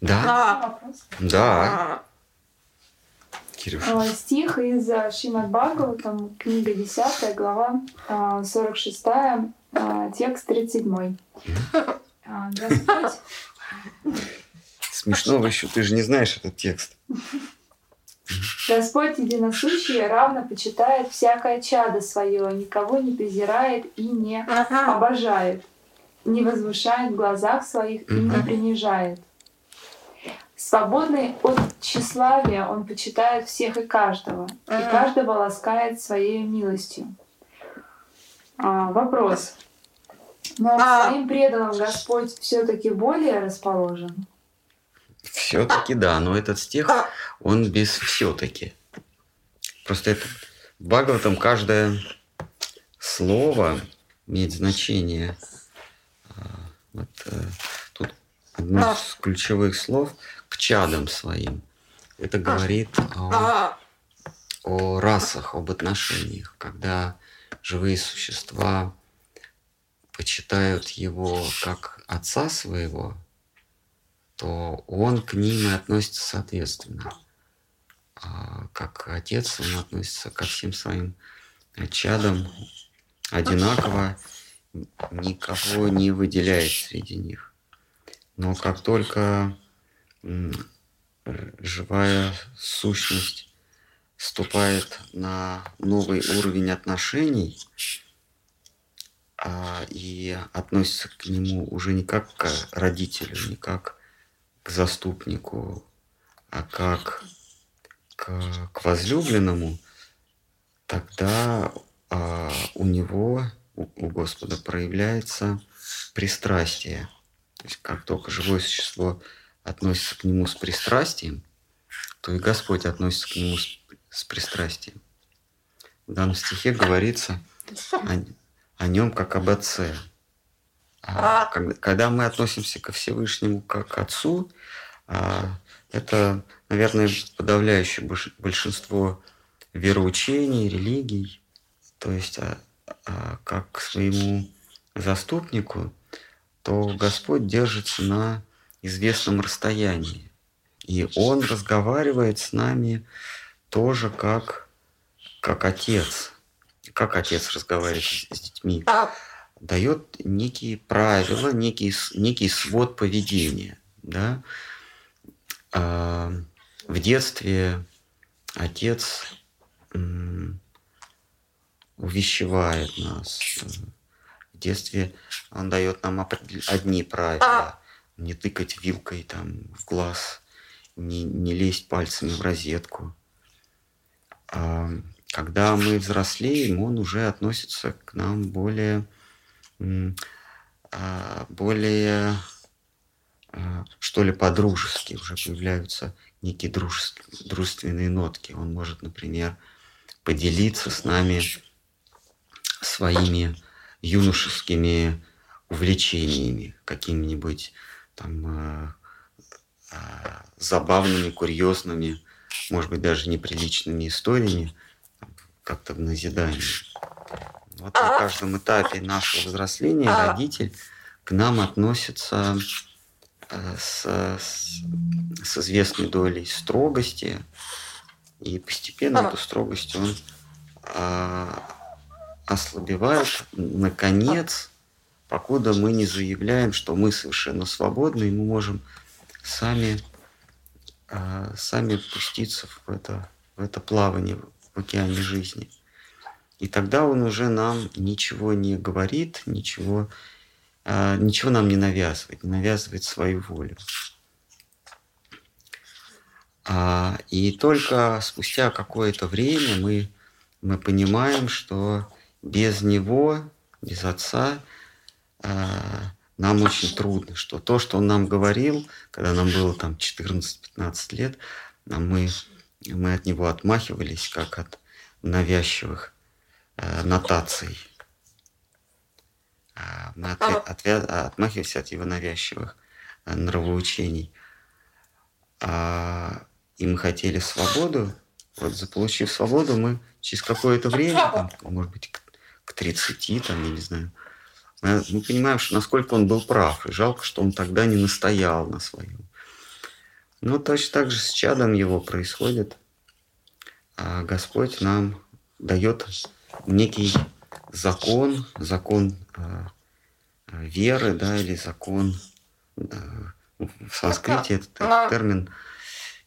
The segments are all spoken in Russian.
Да. Вопрос. Да. Кирюша. А, Стих из э, Шримад Бхагаватам, книга 10, глава а, 46, а, текст 37. А, Господь, Смешного еще, ты же не знаешь этот текст. Господь единосущий равно почитает всякое чадо свое, никого не презирает и не обожает, не возвышает в глазах своих и не принижает. Свободный от тщеславия он почитает всех и каждого, и каждого ласкает своей милостью. А, вопрос. Но к А. своим преданным Господь все-таки более расположен? Все-таки да, но этот стих, он без все-таки. Просто это в Бхагаватам каждое слово имеет значение. А, Вот э, тут одно из ключевых слов к чадам своим. Это говорит о, о расах, об отношениях, когда живые существа почитают его как отца своего, то он к ним и относится соответственно. А как отец он относится ко всем своим чадам одинаково, никого не выделяет среди них. Но как только живая сущность ступает на новый уровень отношений а, и относится к нему уже не как к родителю, не как к заступнику, а как к, к возлюбленному, тогда а, у него, у, Господа проявляется пристрастие. То есть как только живое существо относится к нему с пристрастием, то и Господь относится к нему с, с пристрастием. В данном стихе говорится о, о нем как об отце. А когда, когда мы относимся ко Всевышнему как к отцу, а, это, наверное, подавляющее больш- большинство вероучений, религий, то есть а, а, как к своему заступнику, то Господь держится на известном расстоянии. И Он разговаривает с нами тоже как, как отец. Как отец разговаривает с с детьми. Дает некие правила, некий, некий свод поведения. Да? А, в детстве отец м, увещевает нас. В детстве он дает нам одни правила. Не тыкать вилкой там в глаз, не, не лезть пальцами в розетку. А когда мы взрослеем, он уже относится к нам более, а, более а, что ли, по-дружески. Уже появляются некие дружес- дружественные нотки. Он может, например, поделиться с нами своими юношескими увлечениями, какими-нибудь там э, э, забавными, курьезными, может быть, даже неприличными историями, как-то в назидании. Вот на каждом этапе нашего взросления родитель к нам относится э, с, с, с известной долей строгости, и постепенно эту строгость он а, ослабевает, наконец, покуда мы не заявляем, что мы совершенно свободны, и мы можем сами, а, сами пуститься в это, в это плавание в океане жизни. И тогда он уже нам ничего не говорит, ничего, а, ничего нам не навязывает, не навязывает свою волю. А, И только спустя какое-то время мы, мы понимаем, что без него, без отца, а, нам очень трудно, что то, что он нам говорил, когда нам было там 14-15 лет, мы, мы от него отмахивались, как от навязчивых э, нотаций. А, Мы отвя- отвя- отмахивались от его навязчивых э, нравоучений. А, и мы хотели свободу. Вот заполучив свободу, мы через какое-то время, там, может быть, к, к 30, там, я не знаю, мы понимаем, что насколько он был прав, и жалко, что он тогда не настоял на своем. Но точно так же с чадом его происходит. А Господь нам дает некий закон, закон э, веры, да, или закон э, в санскрите этот термин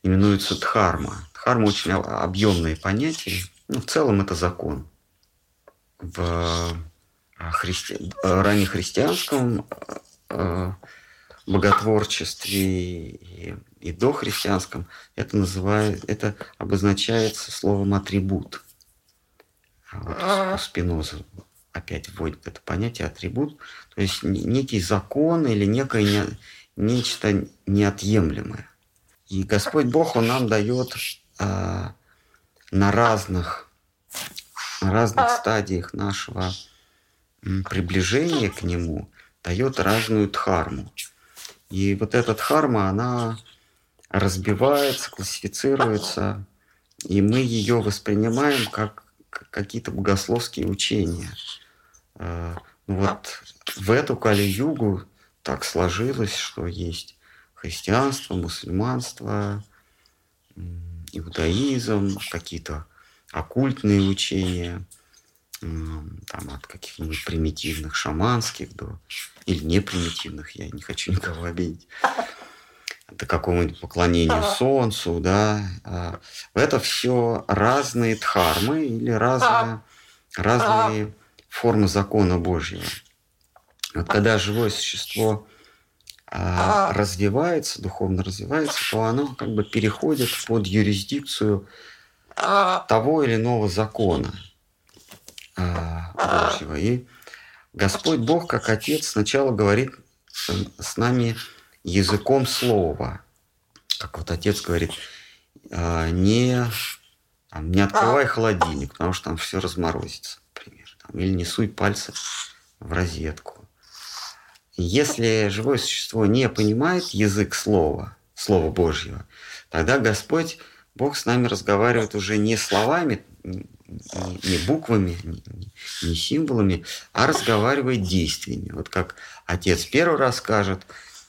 именуется дхарма. Дхарма очень объемное понятие. Ну, в целом это закон. В христи... раннехристианском э, боготворчестве и, и дохристианском это называет, это обозначается словом атрибут. А вот Спиноза опять вводит это понятие атрибут, то есть некий закон или некое не, нечто неотъемлемое. И Господь Бог, Он нам дает а, на разных, разных стадиях нашего приближения к Нему, дает разную дхарму. И вот эта дхарма, она разбивается, классифицируется, и мы ее воспринимаем как какие-то богословские учения. А, ну вот в эту Кали-югу так сложилось, что есть христианство, мусульманство, иудаизм, какие-то оккультные учения, там от каких-нибудь примитивных шаманских до или не примитивных, я не хочу никого обидеть, до какого-нибудь поклонения солнцу, да. А, это все разные дхармы или разные, разные формы закона Божьего. Вот когда живое существо а, развивается, духовно развивается, то оно как бы переходит под юрисдикцию того или иного закона а, Божьего. И Господь Бог, как Отец, сначала говорит с нами языком слова. Как вот Отец говорит, а, не, там, не открывай холодильник, потому что там все разморозится, например. Там, или не суй пальцы в розетку. Если живое существо не понимает язык слова, слова Божьего, тогда Господь, Бог с нами разговаривает уже не словами, не буквами, не, символами, а разговаривает действиями. Вот как отец первый раз скажет,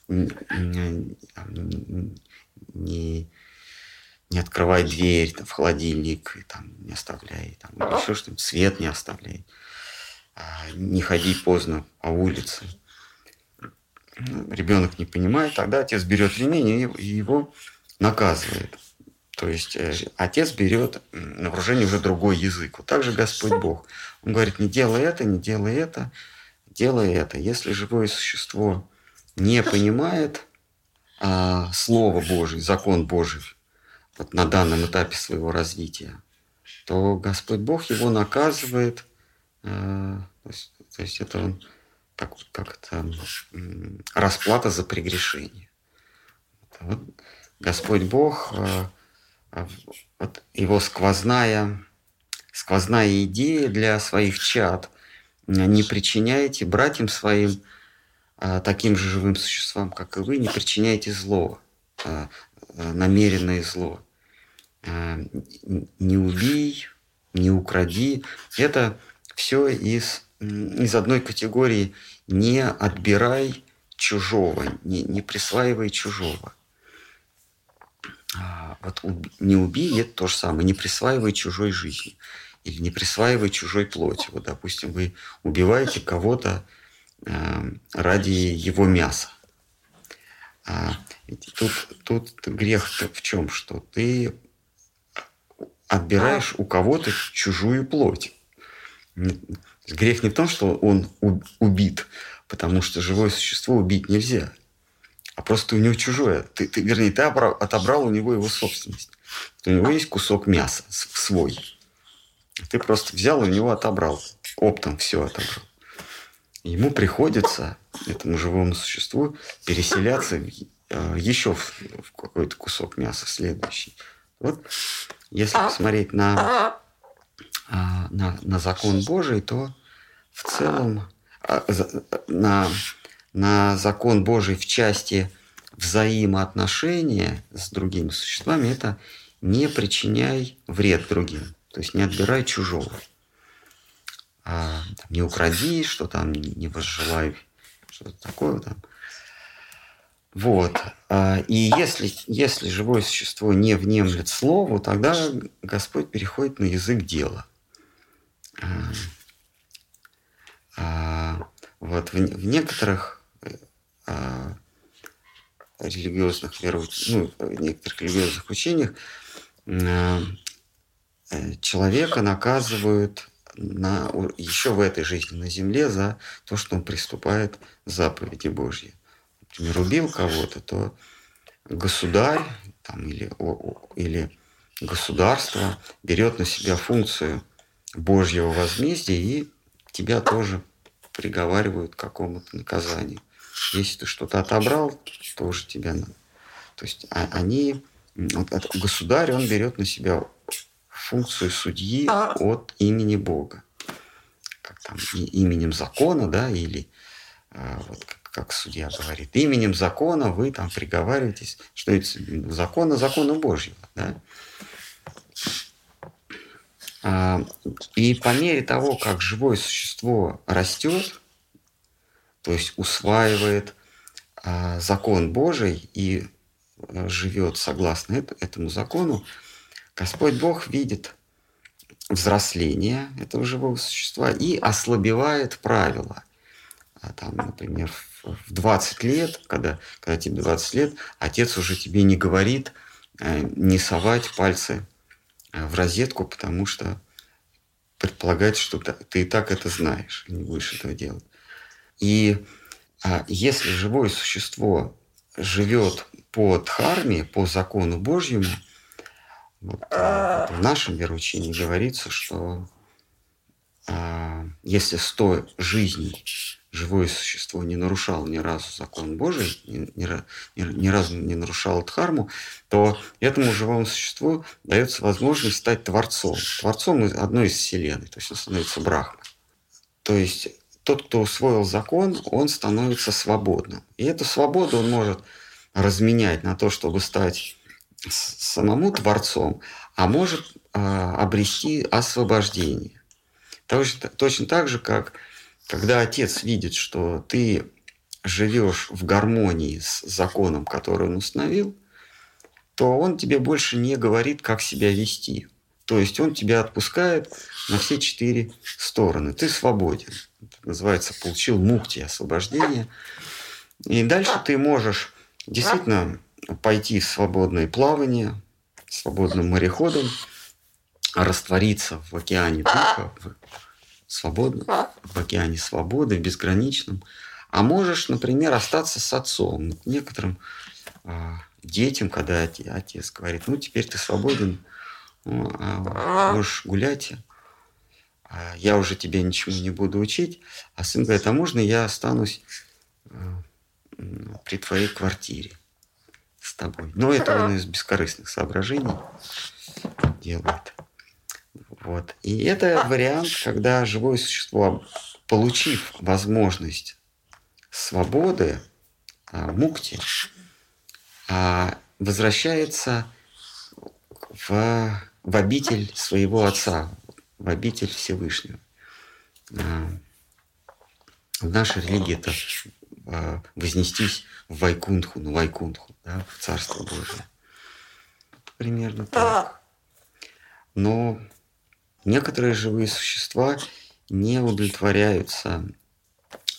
не, не открывай дверь там, в холодильник, там, не оставляй, там, еще что-нибудь, свет не оставляй, а, не ходи поздно по улице ребенок не понимает, тогда отец берет ремень и его наказывает. То есть э, отец берет на вооружение уже другой язык. Вот так же Господь Бог. Он говорит, не делай это, не делай это, делай это. Если живое существо не понимает а, Слово Божие, закон Божий вот на данном этапе своего развития, то Господь Бог его наказывает. А, то, есть, то есть это он как, как это, расплата за прегрешение. Вот Господь Бог, э, вот его сквозная, сквозная идея для своих чад не причиняйте братьям своим, э, таким же живым существам, как и вы, не причиняйте зло, намеренное зло. Не убей, не укради. Это все из из одной категории не отбирай чужого, не, не присваивай чужого. А, вот не убей, это то же самое, не присваивай чужой жизни или не присваивай чужой плоти. Вот, допустим, вы убиваете кого-то э, ради его мяса. А, тут, тут грех в чем? Что ты отбираешь у кого-то чужую плоть. Грех не в том, что он убит, потому что живое существо убить нельзя, просто у него чужое. Ты, ты, вернее, ты отобрал у него его собственность. У него есть кусок мяса свой. Ты просто взял у него отобрал. Оптом все отобрал. Ему приходится, этому живому существу, переселяться э, еще в, в какой-то кусок мяса следующий. Вот если посмотреть на а, на, на закон Божий, то в целом а, на, на закон Божий в части взаимоотношения с другими существами это не причиняй вред другим, то есть не отбирай чужого. а, не укради, что там не возжелай, что-то такое там. Вот. А, и если, если живое существо не внемлет слову, тогда Господь переходит на язык дела. А, вот в, в некоторых религиозных вероуч... ну, некоторых религиозных учениях э, человека наказывают на, еще в этой жизни на земле за то, что он приступает к заповеди Божьей. Например, убил кого-то, то государь там, или, или государство берет на себя функцию Божьего возмездия и тебя тоже приговаривают к какому-то наказанию. Если ты что-то отобрал, то уже тебя надо. То есть а, они, вот, государь, он берет на себя функцию судьи а. от имени Бога. Как там, именем закона, да, или а, вот как, как судья говорит, именем закона вы там приговариваетесь, что это закона, закона Божьего, да. И по мере того, как живое существо растет, то есть усваивает а, закон Божий и а, живет согласно этому закону, Господь Бог видит взросление этого живого существа и ослабевает правила. А там, например, в 20 лет, когда, когда тебе 20 лет, отец уже тебе не говорит не совать пальцы в розетку, потому что предполагает, что ты и так это знаешь, и не будешь этого делать. И а, если живое существо живет по дхарме, по закону Божьему, вот, а, в нашем вероучении говорится, что а, если сто жизней живое существо не нарушало ни разу закон Божий, ни, ни, ни, ни разу не нарушало дхарму, то этому живому существу дается возможность стать творцом. Творцом одной из вселенной, то есть он становится брахмой. То есть тот, кто усвоил закон, он становится свободным. И эту свободу он может разменять на то, чтобы стать самому творцом, а может а, обрести освобождение. Точно, точно так же, как когда отец видит, что ты живешь в гармонии с законом, который он установил, то он тебе больше не говорит, как себя вести. То есть он тебя отпускает на все четыре стороны. Ты свободен. Это называется, получил мукти, освобождение. И дальше ты можешь действительно пойти в свободное плавание, свободным мореходом, раствориться в океане духа, в, свободно, в океане свободы, в безграничном. А можешь, например, остаться с отцом. Некоторым э, детям, когда отец говорит, ну, теперь ты свободен, можешь гулять, а я уже тебя ничему не буду учить. А сын говорит, а можно я останусь э, при твоей квартире с тобой? Ну, это он из бескорыстных соображений делает. Вот. И это вариант, когда живое существо, получив возможность свободы, а, мукти, а, возвращается в в обитель своего Отца, в обитель Всевышнего. А, в нашей религии это а, вознестись в Вайкунтху, на Вайкунтху, да, в Царство Божие. Примерно так. Но некоторые живые существа не удовлетворяются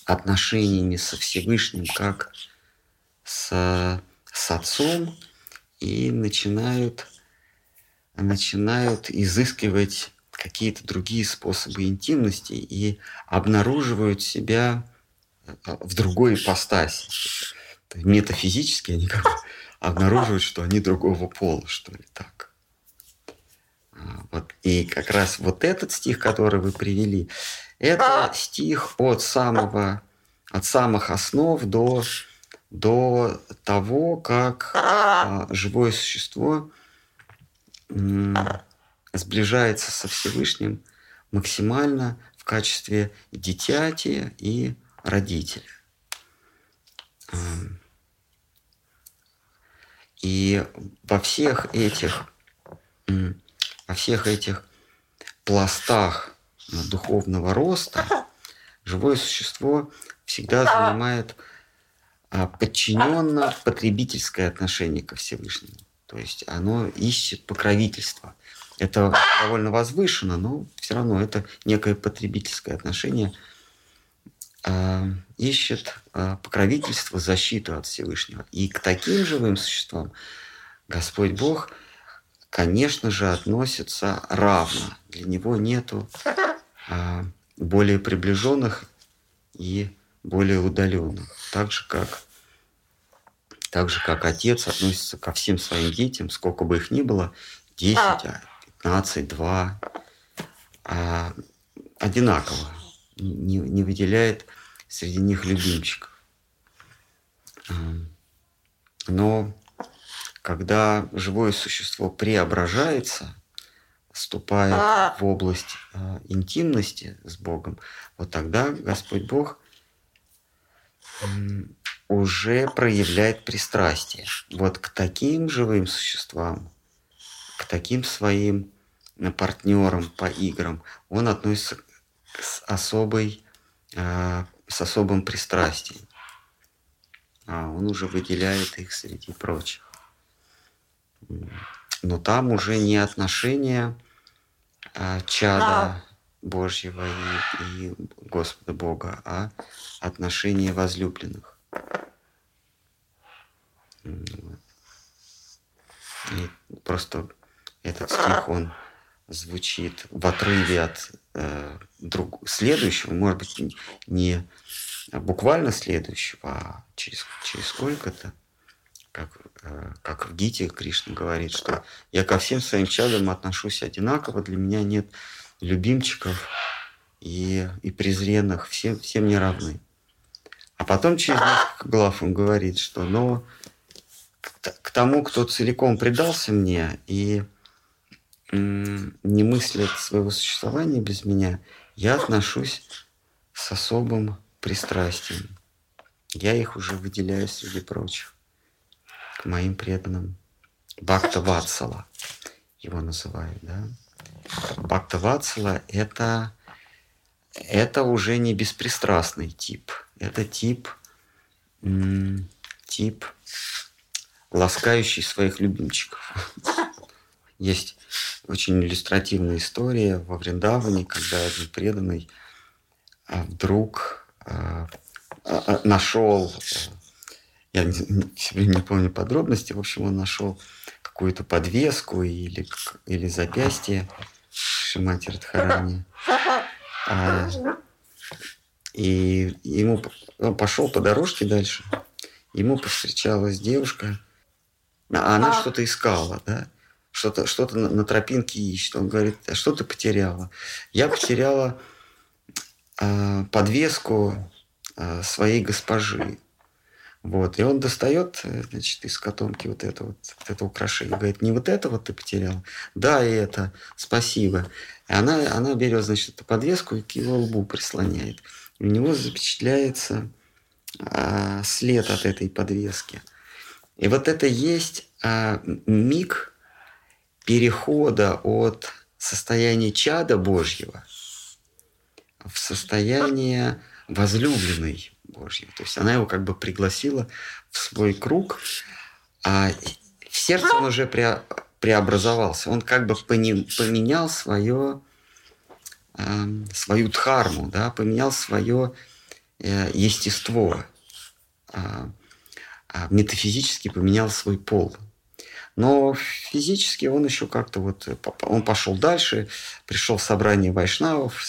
отношениями со Всевышним, как с, с Отцом, и начинают начинают изыскивать какие-то другие способы интимности и обнаруживают себя э, в другой ипостаси. Метафизически они как бы обнаруживают, что они другого пола, что ли, так. А, вот. И как раз вот этот стих, который вы привели, это стих от самого, от самых основ до, до того, как а, живое существо – сближается со Всевышним максимально в качестве дитяти и родителя. И во всех этих, во всех этих пластах духовного роста живое существо всегда занимает а, подчиненно потребительское отношение ко Всевышнему. То есть оно ищет покровительство. Это довольно возвышено, но все равно это некое потребительское отношение. А, ищет а, покровительство, защиту от Всевышнего. И к таким живым существам Господь Бог, конечно же, относится равно. Для него нету а, более приближенных и более удаленных. Так же, как, так же, как отец относится ко всем своим детям, сколько бы их ни было, 10, 15, 2, а, одинаково. Не, не выделяет среди них любимчиков. Но когда живое существо преображается, вступает в область э, интимности с Богом, вот тогда Господь Бог уже проявляет пристрастие. Вот к таким живым существам, к таким своим э, партнерам по играм, он относится с особой, э, с особым пристрастием. А он уже выделяет их среди прочих. Но там уже не отношения а, чада Божьего и, и Господа Бога, а отношения возлюбленных. И просто этот стих, он звучит в отрыве от э, друг, следующего, может быть, не буквально следующего, а через, через сколько-то, как, э, как в Гите Кришна говорит, что я ко всем своим чадам отношусь одинаково, для меня нет любимчиков и, и презренных, всем, всем не равны. А потом через несколько глав он говорит, что но к, тому, кто целиком предался мне и не мыслит своего существования без меня, я отношусь с особым пристрастием. Я их уже выделяю среди прочих к моим преданным. Бхакта Ватсала его называют, да. Бхакта Ватсала – это, это уже не беспристрастный тип. Это тип, тип ласкающий своих любимчиков. Есть очень иллюстративная история во Вриндаване, когда один преданный а, вдруг а, а, нашел я не, не, не помню подробности, в общем, он нашел какую-то подвеску или, или запястье Шимати Радхарани. И ему он пошел по дорожке дальше. Ему повстречалась девушка, а она что-то искала, да? Что-то что на, на тропинке ищет. Он говорит, а что ты потеряла? Я потеряла а, подвеску а, своей госпожи. Вот. И он достает, э, значит, из котомки вот это вот, вот это украшение. Говорит, не вот это вот ты потерял? Да, и это. Спасибо. И она, она берет, значит, эту подвеску и к его лбу прислоняет. У него запечатляется а, след от этой подвески. И вот это есть а, миг перехода от состояния чада Божьего в состояние возлюбленной Божьей. То есть она его как бы пригласила в свой круг, а в сердце он уже пре, преобразовался. Он как бы поменял свое, свою дхарму, да, поменял свое э, естество, э, метафизически поменял свой пол. Но физически он еще как-то вот, он пошел дальше, пришел в собрание вайшнавов,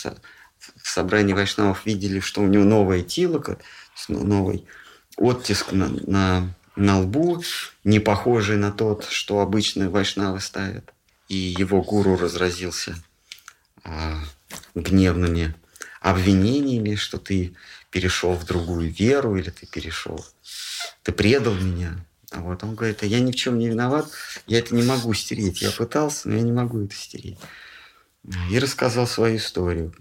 в собрании вайшнавов видели, что у него новая тилока, новый оттиск на, на, на лбу, не похожий на тот, что обычно вайшнавы ставят. И его гуру разразился а, гневными обвинениями, что ты перешел в другую веру или ты перешел, ты предал меня. А вот он говорит, а я ни в чем не виноват, я это не могу стереть. Я пытался, но я не могу это стереть. И рассказал свою историю,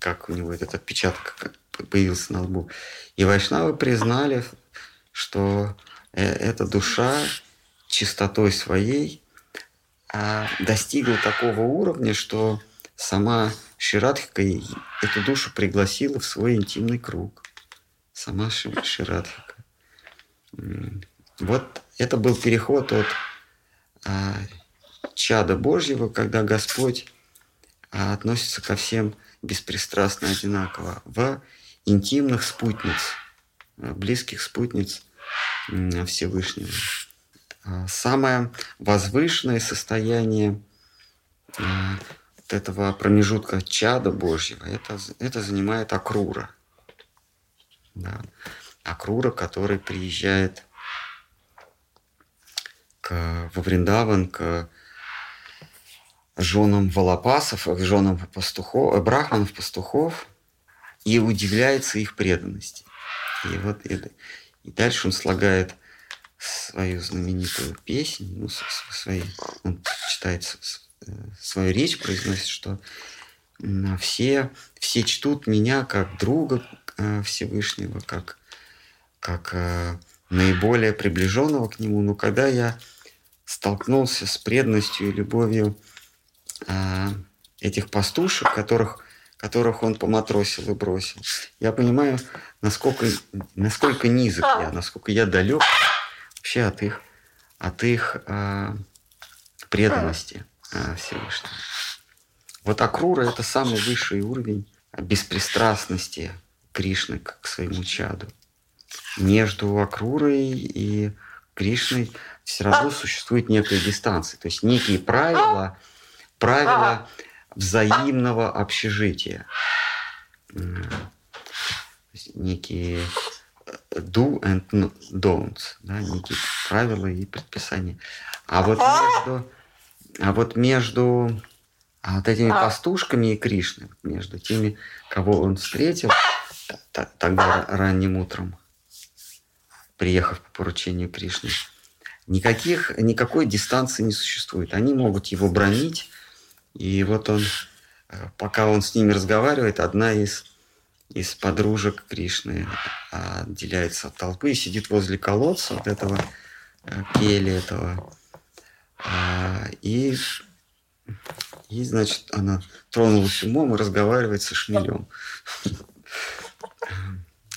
как у него этот отпечаток появился на лбу. И вайшнавы признали, что э, эта душа чистотой своей а, достигла такого уровня, что сама Ширадхика эту душу пригласила в свой интимный круг. Сама Ширадхика. Вот это был переход от а, чада Божьего, когда Господь а, относится ко всем беспристрастно одинаково, в интимных спутниц, близких спутниц Всевышнего. А, самое возвышенное состояние а, этого промежутка чада Божьего, это, это занимает Акрура. Да. Акрура, который приезжает к, во Вриндаван к женам Волопасов, к женам пастухов, брахманов, пастухов, и удивляется их преданности. И вот это, и дальше он слагает свою знаменитую песню, ну, свои, он читает свою речь, произносит, что все, все чтут меня как друга э, Всевышнего, как, как наиболее приближенного к нему. Но когда я столкнулся с преданностью и любовью а, этих пастушек, которых, которых он поматросил и бросил. Я понимаю, насколько, насколько низок я, насколько я далек вообще от их, от их а, преданности а, Всевышнему. Вот Акрура – это самый высший уровень беспристрастности Кришны к своему чаду. Между Акрурой и Кришной все равно существует некая дистанция, то есть некие правила – правила взаимного общежития. Некие э, do and don'ts, да, некие правила и предписания. А вот между, а вот между а вот этими пастушками и Кришной, между теми, кого он встретил тогда ранним утром, приехав по поручению Кришны, никаких, никакой дистанции не существует. Они могут его бронить, и вот он, э, пока он с ними разговаривает, одна из, из подружек Кришны отделяется от толпы и сидит возле колодца вот этого э, кели этого. А, и, и, значит, она тронулась умом и разговаривает со шмелем.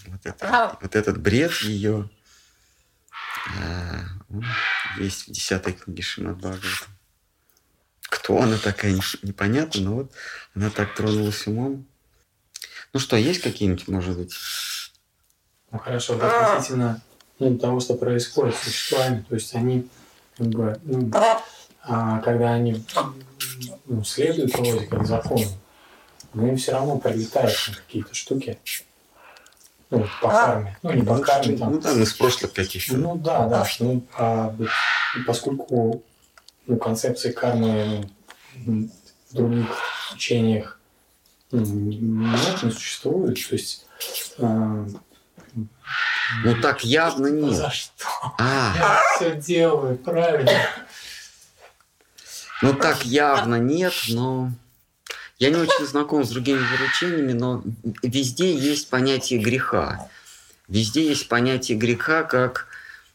Вот, это, вот этот бред ее э, есть в десятой книге Шимат кто она такая, непонятно, но вот она так тронулась умом. Ну что, есть какие-нибудь, может быть? Ну хорошо, вот относительно ну, того, что происходит с существами, то есть они, как бы, ну, а, когда они ну, следуют вроде как закону, но им все равно прилетают какие-то штуки. Ну, по карме. Ну, не по ну, карме. Там. Ну, там из прошлых каких-то. Ну, да, да. Ну, а, поскольку ну, концепции кармы ну, в других учениях ну, нет, не существует. То есть э, ну так явно нет. За что? А. Я все делаю правильно. Ну так явно нет, но я не очень знаком с другими вероучениями, но везде есть понятие греха. Везде есть понятие греха как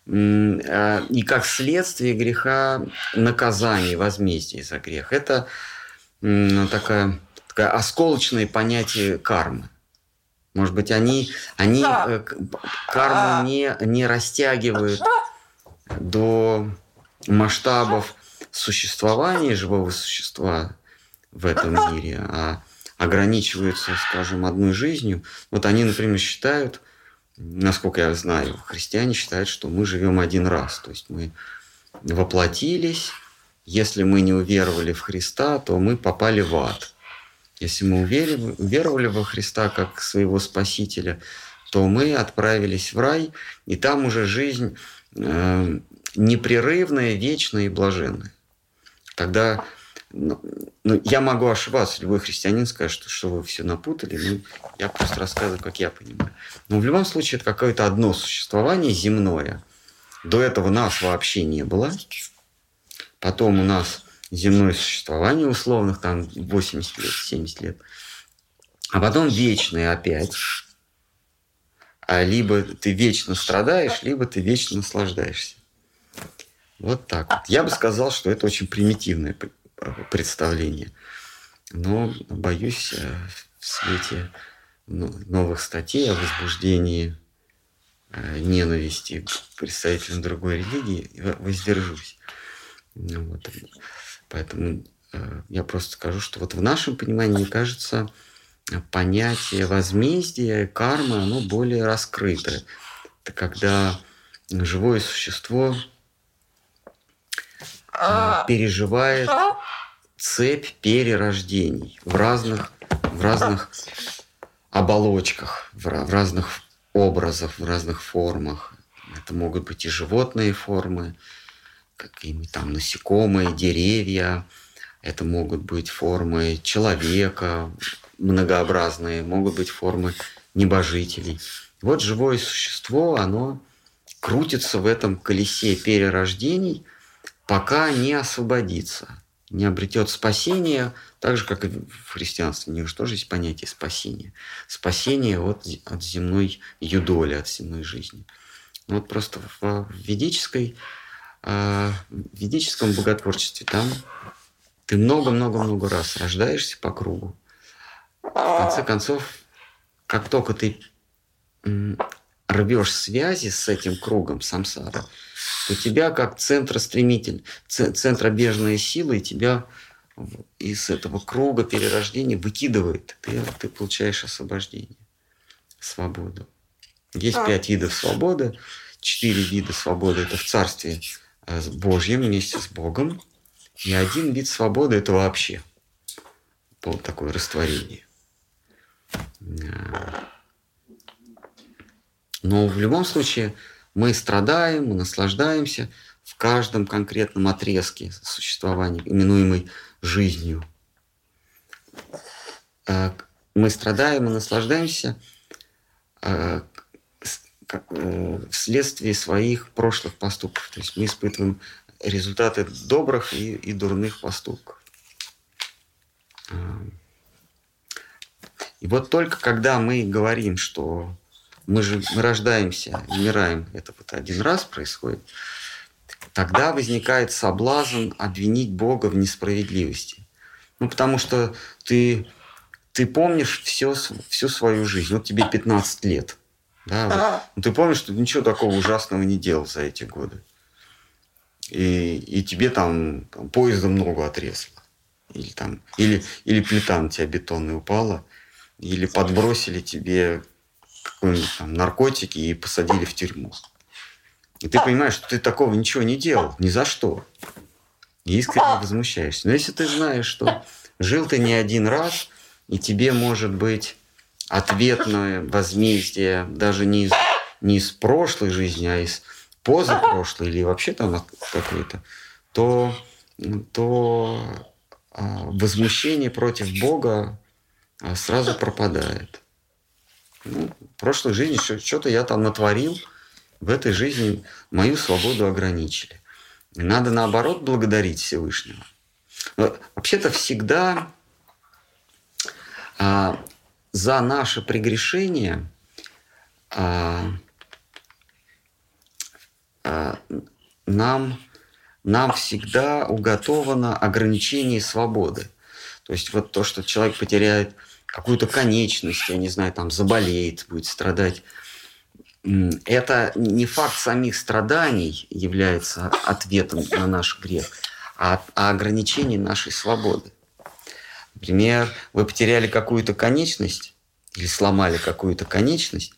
а, и как следствие греха наказание, возмездие за грех. Это такая, такое осколочное понятие кармы. Может быть, они, они э, карму не, не растягивают до масштабов существования живого существа в этом мире, а ограничиваются, скажем, одной жизнью. Вот они, например, считают, насколько я знаю, христиане считают, что мы живем один раз. То есть мы воплотились, если мы не уверовали в Христа, то мы попали в ад. Если мы уверовали, уверовали во Христа как своего Спасителя, то мы отправились в рай, и там уже жизнь э, непрерывная, вечная и блаженная. Тогда ну, ну, я могу ошибаться, любой христианин скажет, что, что вы все напутали, ну, я просто рассказываю, как я понимаю. Но в любом случае это какое-то одно существование земное. До этого нас вообще не было. Потом у нас земное существование условных, там 80 лет, 70 лет. А потом вечное опять. А либо ты вечно страдаешь, либо ты вечно наслаждаешься. Вот так вот. Я бы сказал, что это очень примитивное представление. Но, боюсь, э, в свете новых статей о возбуждении э, ненависти к представителям другой религии воздержусь. Ну, вот. Поэтому э, я просто скажу, что вот в нашем понимании, мне кажется, понятие возмездия, кармы, оно более раскрыто. Это когда живое существо э, переживает цепь перерождений в разных, в разных оболочках, в, в разных образах, в разных формах. Это могут быть и животные формы, какие-нибудь там насекомые, деревья. Это могут быть формы человека, многообразные, могут быть формы небожителей. Вот живое существо, оно крутится в этом колесе перерождений, пока не освободится, не обретет спасение, так же, как и в христианстве. У него же тоже есть понятие спасения. Спасение от, от земной юдоли, от земной жизни. Вот просто в ведической, в ведическом боготворчестве там ты много-много-много раз рождаешься по кругу. В конце концов, как только ты рвешь связи с этим кругом самсара, то тебя как центростремитель, центробежная сила, и тебя из этого круга перерождения выкидывает. Ты, ты получаешь освобождение, свободу. Есть а. пять видов свободы. Четыре вида свободы – это в Царстве э, Божьем вместе с Богом. И один вид свободы – это вообще вот такое растворение. Но в любом случае мы страдаем, мы наслаждаемся в каждом конкретном отрезке существования, именуемой жизнью. Э, мы страдаем и наслаждаемся э, э, вследствие своих прошлых поступков. То есть мы испытываем результаты добрых и, и дурных поступков. И вот только когда мы говорим, что мы же мы рождаемся, умираем, это вот один раз происходит, тогда возникает соблазн обвинить Бога в несправедливости. Ну, потому что ты, ты помнишь все, всю свою жизнь. Вот тебе 15 лет. Да, вот. Ну, ты помнишь, что ничего такого ужасного не делал за эти годы. И, и тебе там, там поезда много отрезало. Или, там, или, или плита на тебя бетонная упала. Или подбросили тебе какие-нибудь там наркотики и посадили в тюрьму. И ты понимаешь, что ты такого ничего не делал, ни за что. И искренне возмущаешься. Но если ты знаешь, что жил ты не один раз, и тебе может быть ответное возмездие даже не из, не из прошлой жизни, а из позапрошлой или вообще там какой-то, то, то а, возмущение против Бога а, сразу пропадает. Ну, в прошлой жизни что-то я там натворил – в этой жизни мою свободу ограничили. Надо наоборот благодарить Всевышнего. Вообще-то всегда а, за наше прегрешение а, а, нам, нам всегда уготовано ограничение свободы. То есть вот то, что человек потеряет какую-то конечность, я не знаю, там заболеет, будет страдать это не факт самих страданий является ответом на наш грех, а, а ограничение нашей свободы. Например, вы потеряли какую-то конечность или сломали какую-то конечность,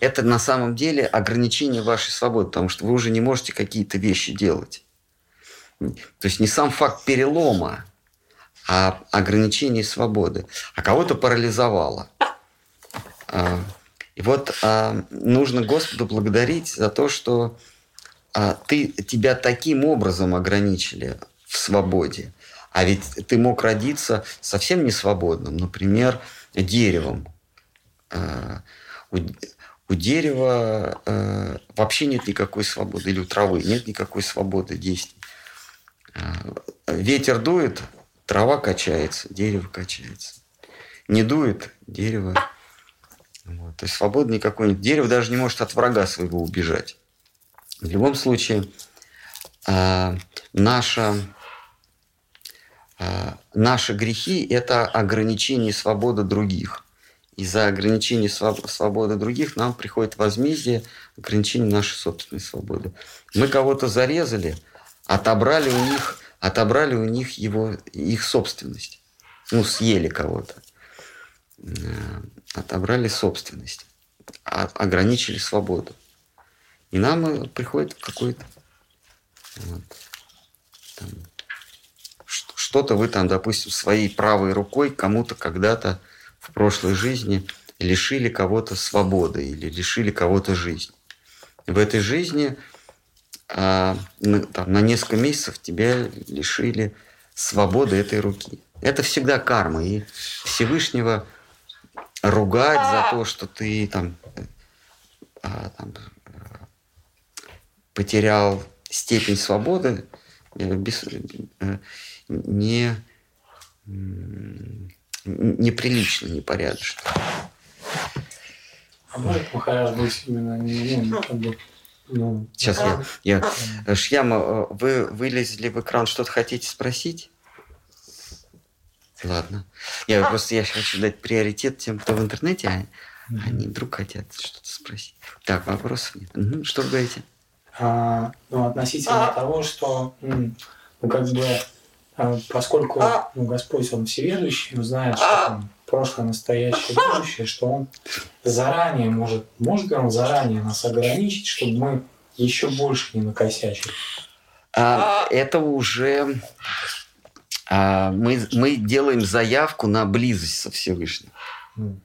это на самом деле ограничение вашей свободы, потому что вы уже не можете какие-то вещи делать. То есть не сам факт перелома, а ограничение свободы. А кого-то парализовало. А, и вот а, нужно Господу благодарить за то, что а, ты, тебя таким образом ограничили в свободе. А ведь ты мог родиться совсем не свободным, например, деревом. А, у, у дерева а, вообще нет никакой свободы, или у травы нет никакой свободы действий. А, ветер дует, трава качается, дерево качается. Не дует, дерево вот. То есть свободы никакой нет. Дерево даже не может от врага своего убежать. В любом случае, э, наша, наши грехи – это ограничение свободы других. Из-за ограничения свободы других нам приходит возмездие ограничения нашей собственной свободы. Мы кого-то зарезали, отобрали у них, отобрали у них его, их собственность. Ну, съели кого-то. Э, отобрали собственность. Ограничили свободу. И нам э, приходит какой-то вот, что-то вы там, допустим, своей правой рукой кому-то когда-то в прошлой жизни лишили кого-то свободы или лишили кого-то жизни. В этой жизни а, там, на несколько месяцев тебя лишили свободы этой руки. Это всегда карма. И Всевышнего ругать за то, что ты там, а, там потерял степень свободы, э, без, э, не, неприлично, непорядочно. А может Махарадж быть именно не, ну, как бы, ну, Сейчас я, я... Шьяма, э, вы вылезли в экран, что-то хотите спросить? Ладно. Я просто я хочу дать приоритет тем, кто в интернете, а они вдруг хотят что-то спросить. Так, вопросов нет. Угу. Что вы говорите? А, ну, относительно а... того, что ну, как бы а поскольку а. ну, Господь, Он всеведущий, Он знает, что а. там прошлое, настоящее, будущее, что Он заранее может, может ли Он заранее нас ограничить, чтобы мы еще больше не накосячили? А, это уже а, мы, мы делаем заявку на близость со Всевышним. Mm.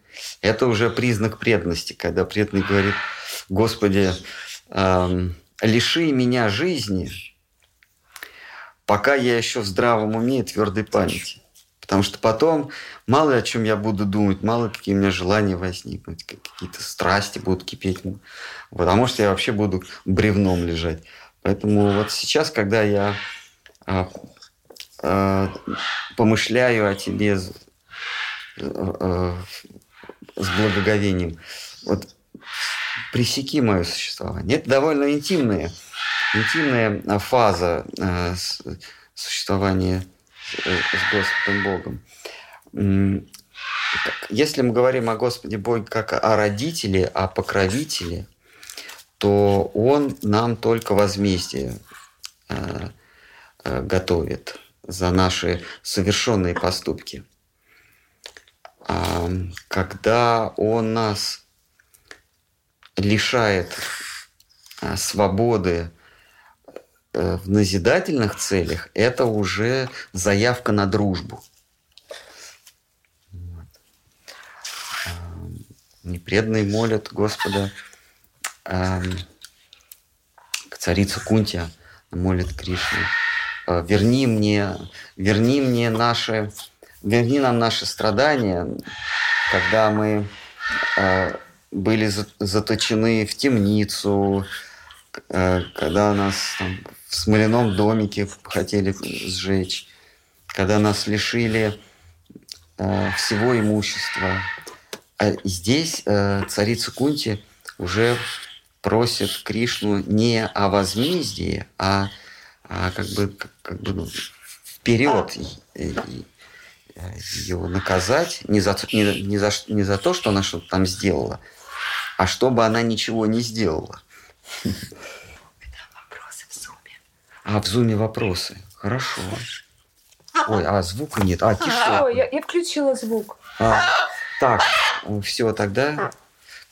Это уже признак преданности, когда преданный говорит, Господи, эм, лиши меня жизни, пока я еще в здравом уме и твердой памяти. Потому что потом мало о чем я буду думать, мало какие у меня желания возникнут, какие-то страсти будут кипеть. Потому что я вообще буду бревном лежать. Поэтому вот сейчас, когда я а, а, помышляю о тебе с, а, с благоговением, вот пресеки мое существование. Это довольно интимное интимная а, фаза э, существования э, с Господом Богом. Если мы говорим о Господе Боге как о родителе, о покровителе, то Он нам только возмездие э, готовит за наши совершенные поступки. А, когда Он нас лишает свободы в назидательных целях это уже заявка на дружбу. Вот. Эм, непреданные молят Господа э, царица Кунтия молит Кришну. Э, верни мне, верни мне наши, верни нам наши страдания, когда мы э, были заточены в темницу, э, когда нас там, в смоляном домике хотели сжечь, когда нас лишили э, всего имущества. А здесь э, царица Кунти уже просит Кришну не о возмездии, а, а как бы, как, как бы ну, вперед ее наказать не за, не, не, за, не за то, что она что-то там сделала, а чтобы она ничего не сделала. А, в зуме вопросы. Хорошо. Ой, а звука нет. А, Кишор. Ой, я, я включила звук. А, так, все, тогда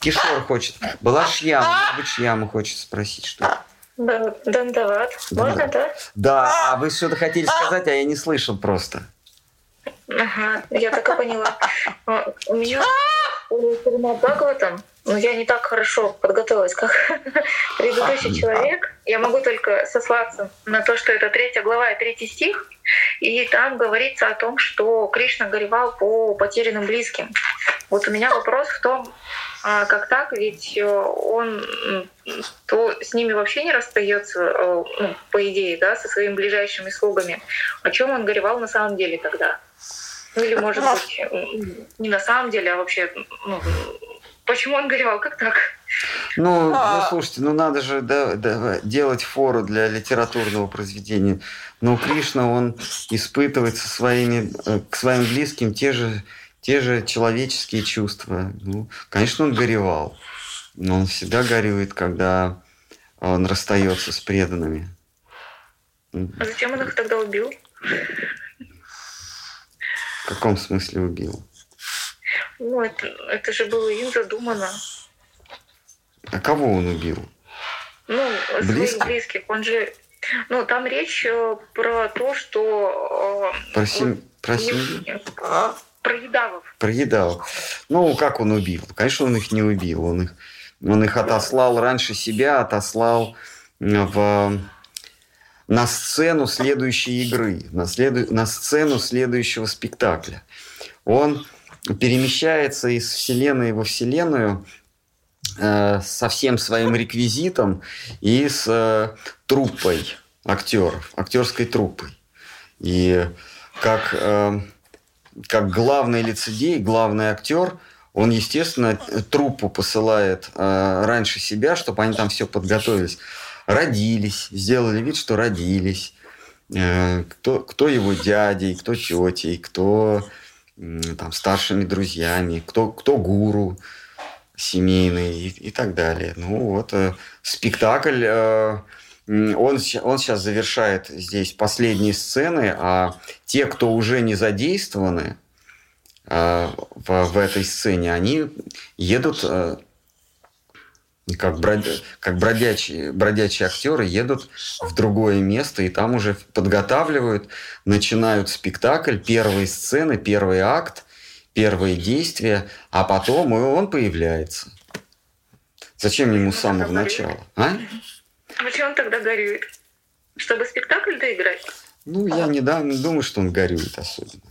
Кишор хочет. Была Шьяма, может быть, Шьяма хочет спросить что Да, Дандават. Можно, да? Да, а вы что-то хотели сказать, а я не слышал просто. Ага, я так и поняла. А, у меня перед Бхагаватам но я не так хорошо подготовилась, как предыдущий человек. Я могу только сослаться на то, что это третья глава и третий стих. И там говорится о том, что Кришна горевал по потерянным близким. Вот у меня вопрос в том, а как так, ведь э, он то с ними вообще не расстается, э, ну, по идее, да, со своими ближайшими слугами. О чем он горевал на самом деле тогда? Ну или, может быть, не на самом деле, а вообще ну, почему он горевал? Как так? Ну, ну слушайте, ну надо же да, да, делать фору для литературного произведения. Но Кришна, он испытывает со своими, э, к своим близким те же, те же человеческие чувства. Ну, конечно, он горевал. Но он всегда горюет, когда он расстается с преданными. А зачем он их тогда убил? В каком смысле убил? Ну, это, это же было им задумано. А кого он убил? Ну, Близко? своих близких. Он же... Ну, там речь э, про то, что... Э, про, сем... про семью? Про едавов. Про едавов. Ну, как он убил? Конечно, он их не убил. Он их, он их отослал раньше себя, отослал в на сцену следующей игры, на, следу... на сцену следующего спектакля. Он перемещается из вселенной во вселенную э, со всем своим реквизитом и с э, труппой актеров, актерской труппой. И как, э, как главный лицедей, главный актер, он, естественно, труппу посылает э, раньше себя, чтобы они там все подготовились родились, сделали вид, что родились, э, кто, кто его дядей, кто тетей, кто там, старшими друзьями, кто, кто гуру семейный и, и так далее. Ну вот, э, спектакль, э, он, он сейчас завершает здесь последние сцены, а те, кто уже не задействованы в, в этой сцене, они едут как, брод... как бродячие, бродячие актеры едут в другое место и там уже подготавливают, начинают спектакль, первые сцены, первый акт, первые действия, а потом и он появляется. Зачем ему с самого начала? А? Почему он тогда горюет? Чтобы спектакль доиграть? Ну, я недавно думаю, что он горюет особенно.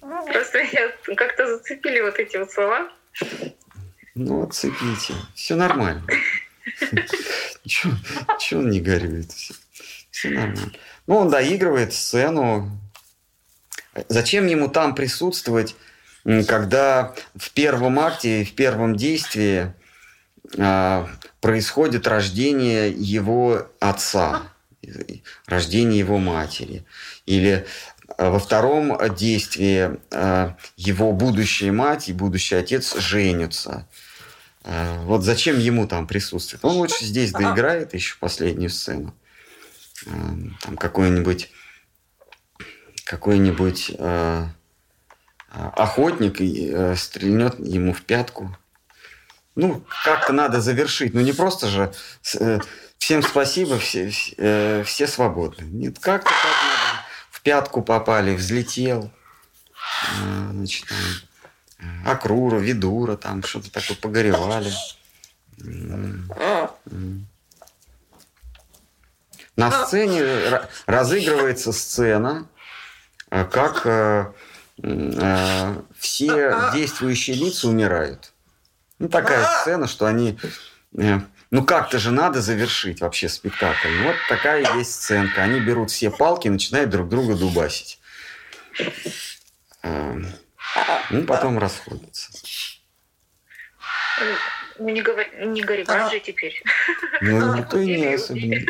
Просто я как-то зацепили вот эти вот слова. Ну, отцепите. Все нормально. Чего он не горюет? Все, нормально. Ну, он доигрывает сцену. Зачем ему там присутствовать, когда в первом акте, в первом действии а, происходит рождение его отца, рождение его матери? Или во втором действии а, его будущая мать и будущий отец женятся. А, вот зачем ему там присутствовать? Он лучше здесь доиграет еще последнюю сцену. А, там какой-нибудь какой-нибудь э, охотник э, стрельнет ему в пятку. Ну, как-то надо завершить. Ну, не просто же э, всем спасибо, все, э, все свободны. Нет, как-то так надо. В пятку попали, взлетел. Э, значит, Акрура, Видура, там что-то такое погоревали. На сцене разыгрывается сцена, э, как э, э, все действующие лица умирают. Ну, такая сцена, что они... Ну, как-то же надо завершить вообще спектакль. Вот такая есть сценка. Они берут все палки и начинают друг друга дубасить. Ну, потом расходятся. Ну, не говори, не говори, же теперь. Ну, никто и не особенно.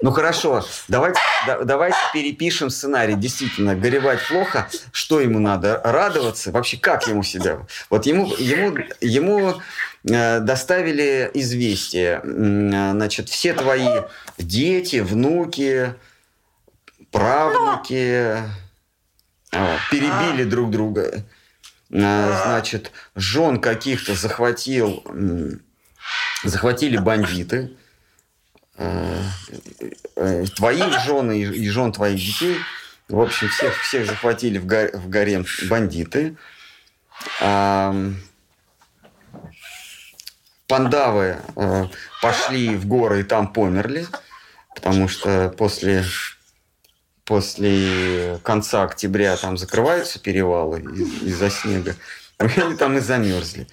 Ну, хорошо, давайте, да, давайте перепишем сценарий. Действительно, горевать плохо. Что ему надо? Радоваться? Вообще, как ему себя? Вот ему, ему, ему э, доставили известие. Значит, все твои дети, внуки, правнуки перебили друг друга. А, значит, жен каких-то захватил, захватили бандиты, э, э, твоих жен и жен твоих детей, в общем, всех, всех захватили в, горе, в гарем бандиты. Пандавы э, пошли в горы и там померли, потому что после после конца октября там закрываются перевалы из-за снега, они там и замерзли.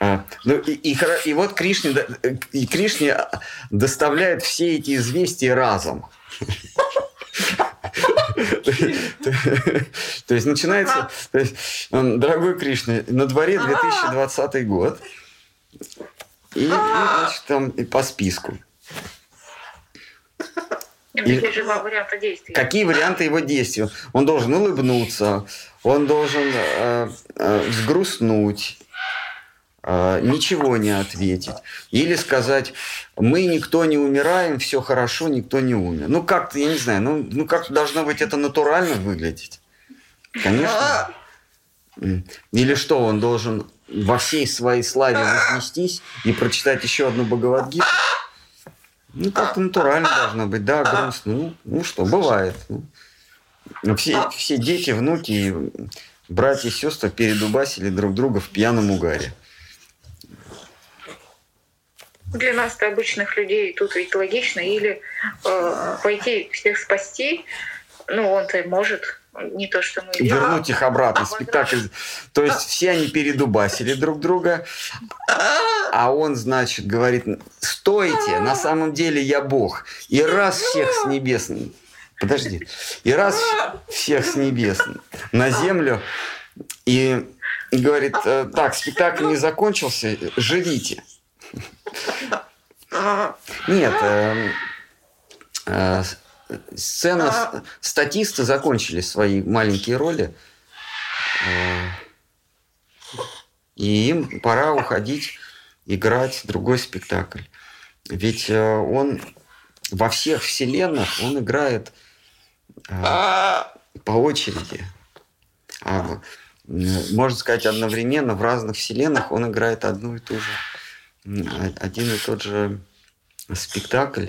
А, ну, и, и, и вот Кришне, и Кришне доставляет все эти известия разом. То есть начинается, дорогой Кришна, на дворе 2020 год, и, значит, там по списку. И, варианты действий. Какие варианты его действий? Он должен улыбнуться, он должен э, э, взгрустнуть, э, ничего не ответить. Или сказать, мы никто не умираем, все хорошо, никто не умер. Ну, как-то, я не знаю, ну, ну как должно быть это натурально выглядеть? Конечно. Или что, он должен во всей своей славе вознестись и прочитать еще одну Бхагавадгиту? Ну, как-то натурально должно быть, да, грустно. Ну, ну что, бывает. Ну, все, все дети, внуки, братья и сестры передубасили друг друга в пьяном угаре. Для нас-то обычных людей тут ведь логично или э, пойти всех спасти, ну он-то может, не то, что мы... Вернуть их обратно в спектакль. То есть все они передубасили друг друга, а он, значит, говорит, стойте, на самом деле я Бог. И раз всех с небес... Подожди. И раз всех с небес на землю и говорит, «Э, так, спектакль не закончился, живите. Нет, сцена, статисты закончили свои маленькие роли. Э, и им пора уходить играть другой спектакль. Ведь э, он во всех вселенных он играет э, по очереди. А, можно сказать, одновременно в разных вселенных он играет одну и ту же, один и тот же спектакль.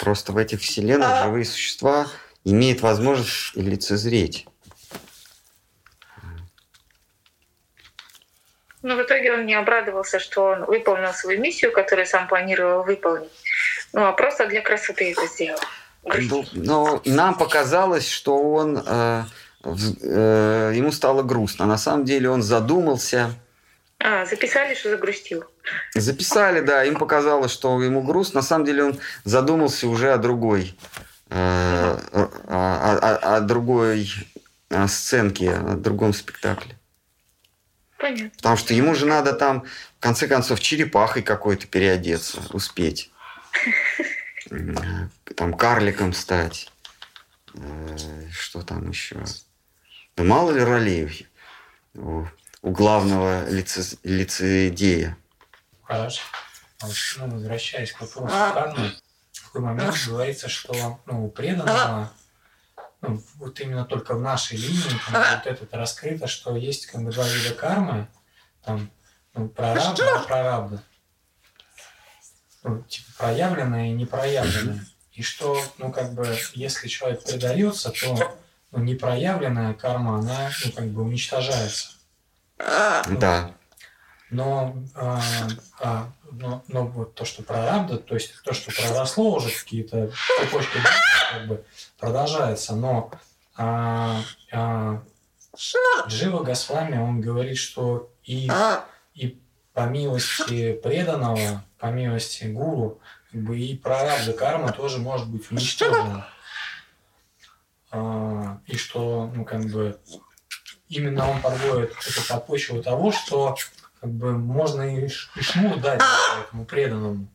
Просто в этих вселенных живые существа имеют возможность лицезреть. Но в итоге он не обрадовался, что он выполнил свою миссию, которую сам планировал выполнить. Ну, а просто для красоты это сделал. Ну, ну, нам показалось, что он э, э, ему стало грустно. На самом деле он задумался. А, записали, что загрустил. Записали, да. Им показалось, что ему грустно. На самом деле он задумался уже о другой, э, о, о, о, другой о сценке, о другом спектакле. Понятно. Потому что ему же надо там, в конце концов, черепахой какой-то переодеться, успеть. Там карликом стать. Э, что там еще? Да мало ли ролей у, главного лице, лицедея. Хорошо. А ну, возвращаясь к вопросу кармы, в какой момент говорится, что ну, у преданного ну, вот именно только в нашей линии там, вот это раскрыто, что есть как бы два вида кармы, там, ну, прарабда и прарабда. Ну, типа проявленная и непроявленная. И что, ну, как бы, если человек предается, то ну, непроявленная карма, она, ну, как бы уничтожается. Да. Но, а, а, но, но вот то, что прорабда, то есть то, что проросло уже какие-то цепочки, как бы продолжается. Но а, а, Джива Госвами, он говорит, что и, и по милости преданного, по милости гуру, как бы и прарабда карма тоже может быть уничтожена. А, и что, ну, как бы, именно он подводит эту подпочву того, что как бы можно и, и шнур дать этому преданному.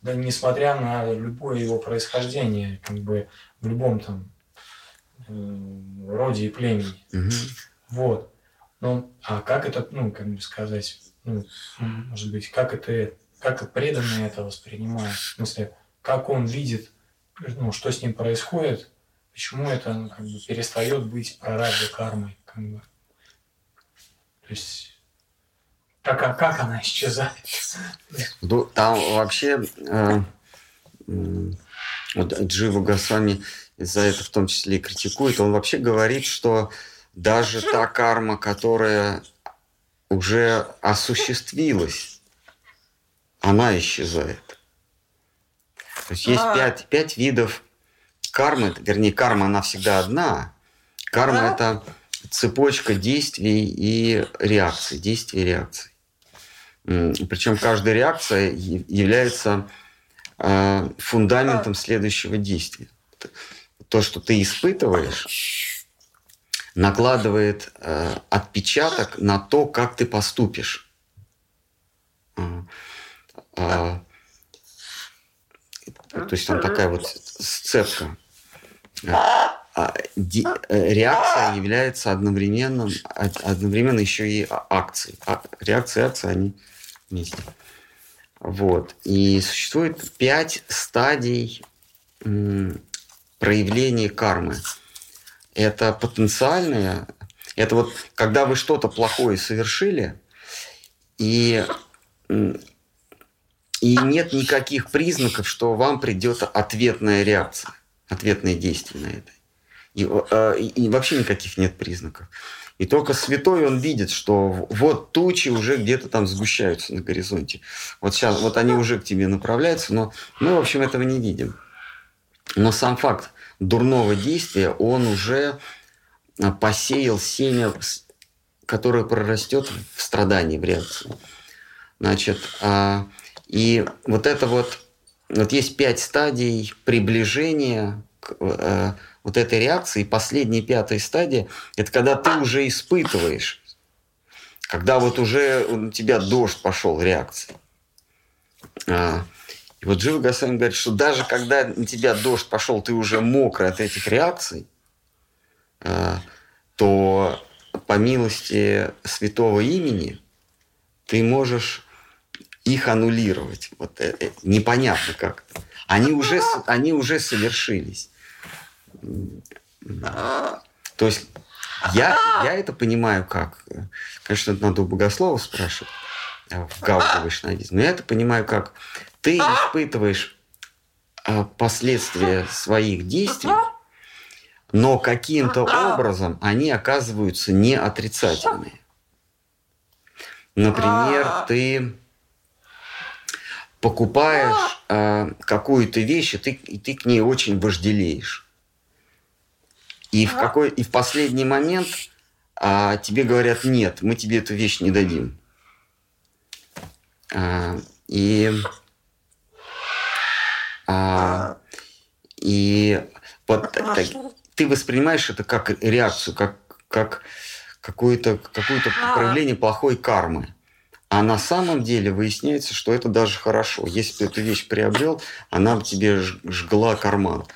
Да, несмотря на любое его происхождение, как бы в любом там э, роде и племени. Угу. Вот. Ну, а как это, ну, как бы сказать, ну, может быть, как это, как преданный это воспринимает? В смысле, как он видит, ну, что с ним происходит, почему это ну, как бы перестает быть прарабдой кармой, как бы. То есть как, а как она исчезает? Ну, там вообще э, вот Джива Госвами за это в том числе и критикует. Он вообще говорит, что даже та карма, которая уже осуществилась, она исчезает. То есть есть пять, пять видов кармы, вернее, карма, она всегда одна. Карма – это цепочка действий и реакций, действий и реакций. Причем каждая реакция является а, фундаментом следующего действия. то, что ты испытываешь, накладывает э, отпечаток на то, как ты поступишь. Э, то есть там такая вот сцепка. А, а, э, реакция является одновременно, одновременно еще и акцией. А, реакция и акция, они вместе. Вот. И существует пять стадий проявления кармы. Это потенциальные, это вот когда вы что-то плохое совершили, и, и нет никаких признаков, что вам придет ответная реакция, ответное действие на это. Э, и, и вообще никаких нет признаков. И только святой он видит, что вот тучи уже где-то там сгущаются на горизонте. Вот сейчас, вот они уже к тебе направляются, но мы, в общем, этого не видим. Но сам факт дурного действия, он уже а, посеял семя, которое прорастет в страдании, в реакции. Значит, а, и вот это вот, вот есть пять стадий приближения к э, вот этой реакции. И последняя, пятая стадия – это когда ты уже испытываешь, когда вот уже у тебя дождь пошел реакции. А, и вот Джива Гасами говорит, что даже когда на тебя дождь пошел, ты уже мокрый от этих реакций, а, то по милости святого имени ты можешь их аннулировать. Вот э, э, непонятно как. Они уже, они уже совершились. То есть я, я это понимаю как. Конечно, надо у богослова спрашивать, а, в Гауде вайшнавизм. Но я это понимаю как ты испытываешь а, последствия своих действий, но каким-то образом они оказываются не отрицательные. Например, ты покупаешь э, какую-то вещь, и ты, и ты к ней очень вожделеешь. И в, какой, и в последний момент а, тебе говорят, нет, мы тебе эту вещь не дадим. А, и а, и вот так, ты воспринимаешь это как реакцию, как, как какое-то какое проявление плохой кармы. А на самом деле выясняется, что это даже хорошо. Если ты эту вещь приобрел, она бы тебе жгла карман.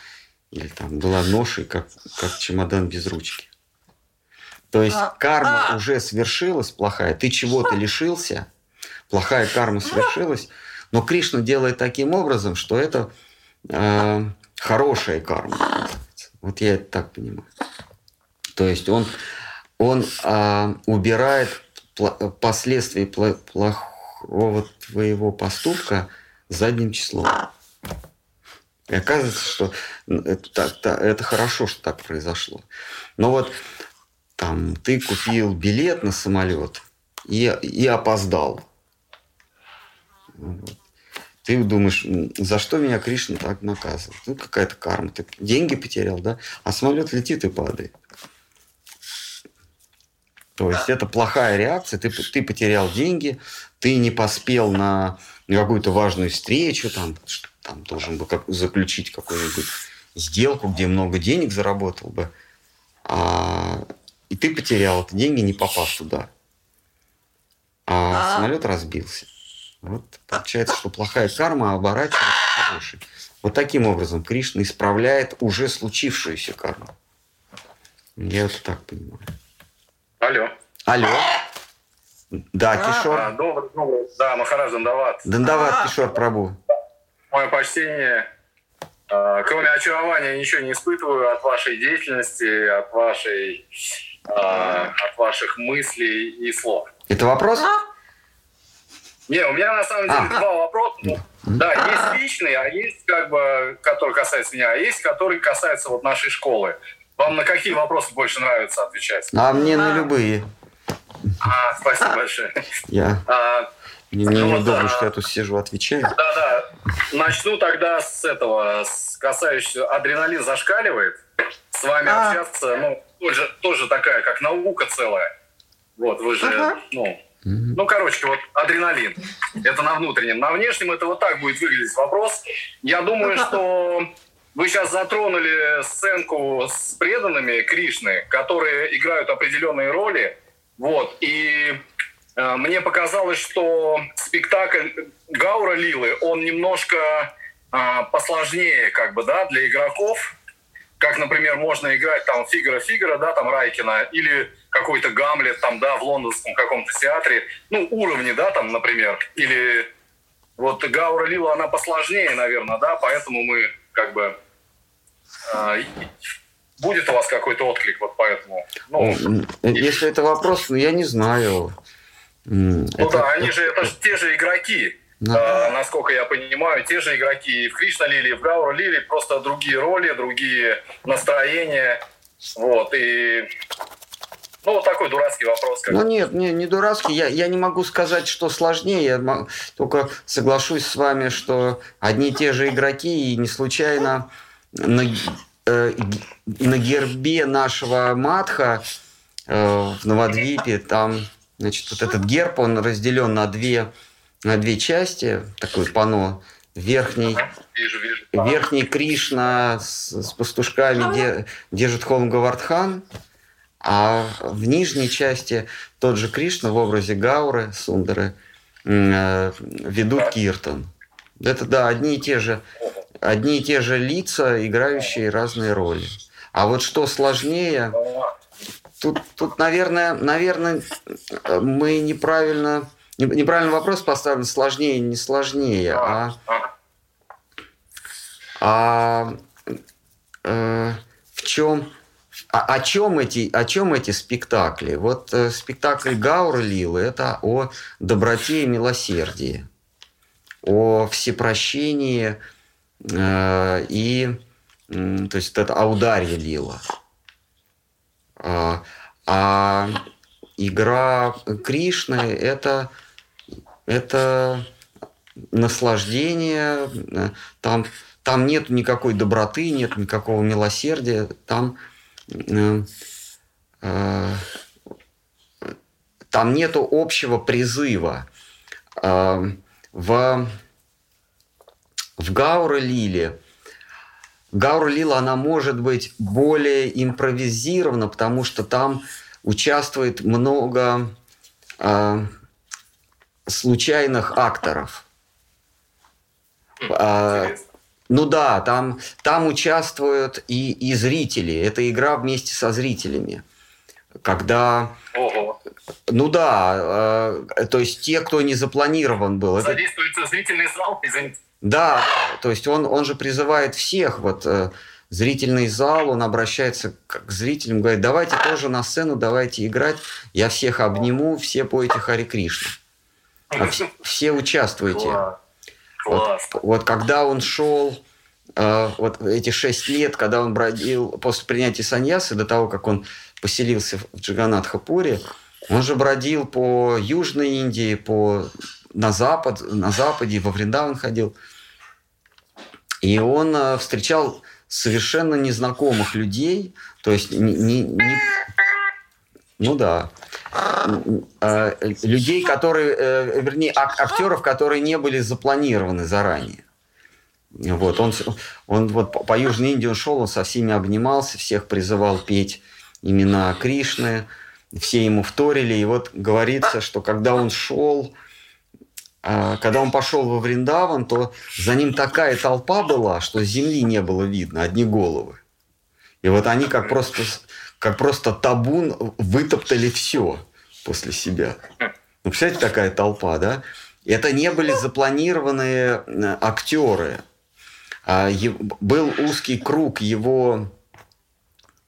Или там была ношей, как, как чемодан без ручки. То есть а, карма а. уже свершилась плохая, ты чего-то лишился, плохая карма свершилась, но Кришна делает таким образом, что это э, хорошая карма. Вот я это так понимаю. То есть он, он э, убирает последствия плохого твоего поступка задним числом. И оказывается, что это, это хорошо, что так произошло. Но вот там ты купил билет на самолет и, и опоздал. Вот. Ты думаешь, за что меня Кришна так наказывает? Ну, какая-то карма. Ты деньги потерял, да? А самолет летит и падает. То есть это плохая реакция. Ты, ты потерял деньги, ты не поспел на какую-то важную встречу, там, там должен был как, заключить какую-нибудь сделку, где много денег заработал бы. А, и ты потерял эти деньги, не попав туда. А, а самолет разбился. Вот получается, что плохая карма оборачивается хорошей. Вот таким образом Кришна исправляет уже случившуюся карму. Я это так понимаю. Алло. Алло. Да, а, Кишор. А, добрый, добрый. Да, Махарадж Дандават. Дандават, Кишор, Прабу. Мое почтение. А, кроме очарования ничего не испытываю от вашей деятельности, от вашей, а, от ваших мыслей и слов. Это вопрос? Не, у меня на самом деле а. два вопроса. Да, есть личные, а есть как бы, который касается меня, а есть, который касается вот нашей школы. Вам на какие вопросы больше нравится отвечать? А мне на любые. А, спасибо большое. Я. А, мне, ну, неудобно, да. что я тут сижу, отвечаю. Да, да. Начну тогда с этого, с касающегося адреналин зашкаливает. С вами а. общаться, ну, тоже, тоже такая, как наука целая. Вот, вы же, ага. ну, ну, короче, вот адреналин. Это на внутреннем. На внешнем это вот так будет выглядеть вопрос. Я думаю, что вы сейчас затронули сценку с преданными Кришны, которые играют определенные роли. Вот. И мне показалось, что спектакль Гаура Лилы, он немножко э, посложнее, как бы, да, для игроков. Как, например, можно играть там Фигара-Фигара, да, там Райкина, или какой-то Гамлет там, да, в лондонском каком-то театре. Ну, уровни, да, там, например. Или вот Гаура Лила, она посложнее, наверное, да, поэтому мы как бы а, будет у вас какой-то отклик вот поэтому? Ну, Если это вопрос, ну, я не знаю. Ну это, да, они же, это же те же игроки. Да. А, насколько я понимаю, те же игроки и в Кришна Лили, и в Гаура Лили, просто другие роли, другие настроения. Вот, и ну, вот такой дурацкий вопрос. Как... Ну, нет, не, не дурацкий. Я, я не могу сказать, что сложнее. Я только соглашусь с вами, что одни и те же игроки, и не случайно на, э, на гербе нашего матха э, в Новодвипе, там, значит, вот этот герб, он разделен на две, на две части, такой пано. Верхний, вижу, вижу. верхний Кришна с, с пастушками де, держит холм Гавардхан, а в нижней части тот же Кришна в образе Гауры, Сундары, э, ведут Киртан. Это, да, одни и те же одни и те же лица, играющие разные роли. А вот что сложнее, тут, тут наверное, наверное, мы неправильно, неправильный вопрос поставлен, сложнее, не сложнее, а, а э, в чем, а, о чем эти, о чем эти спектакли? Вот э, спектакль Гаура Лилы – это о доброте и милосердии, о всепрощении – Э, и то есть это аударье лила. А, а игра Кришны это, это наслаждение, там, там нет никакой доброты, нет никакого милосердия, там, э, э, там нету общего призыва. Э, в в Гаура Лиле Гаура Лила, она может быть более импровизирована, потому что там участвует много э, случайных акторов. Э, ну да, там, там участвуют и, и зрители. Это игра вместе со зрителями. Когда... Ого. Ну да, э, то есть те, кто не запланирован был. Задействуется это... зрительный зал, извините. Да, то есть он, он же призывает всех, вот э, зрительный зал, он обращается к зрителям, говорит, давайте тоже на сцену, давайте играть, я всех обниму, все поете Хари Кришна. А все, все участвуйте. Вот, вот когда он шел, э, вот эти шесть лет, когда он бродил после принятия саньясы, до того, как он поселился в Джаганатхапуре, он же бродил по Южной Индии, по на запад, на западе, во Вриндаван ходил. И он э, встречал совершенно незнакомых людей, то есть не, не, не ну да, э, людей, которые, э, вернее, актеров, которые не были запланированы заранее. Вот, он, он вот по Южной Индии он шел, он со всеми обнимался, всех призывал петь имена Кришны, все ему вторили. И вот говорится, что когда он шел, когда он пошел во Вриндаван, то за ним такая толпа была, что земли не было видно, одни головы. И вот они как просто, как просто табун вытоптали все после себя. Ну, представляете, такая толпа, да? Это не были запланированные э, актеры. А, был узкий круг его,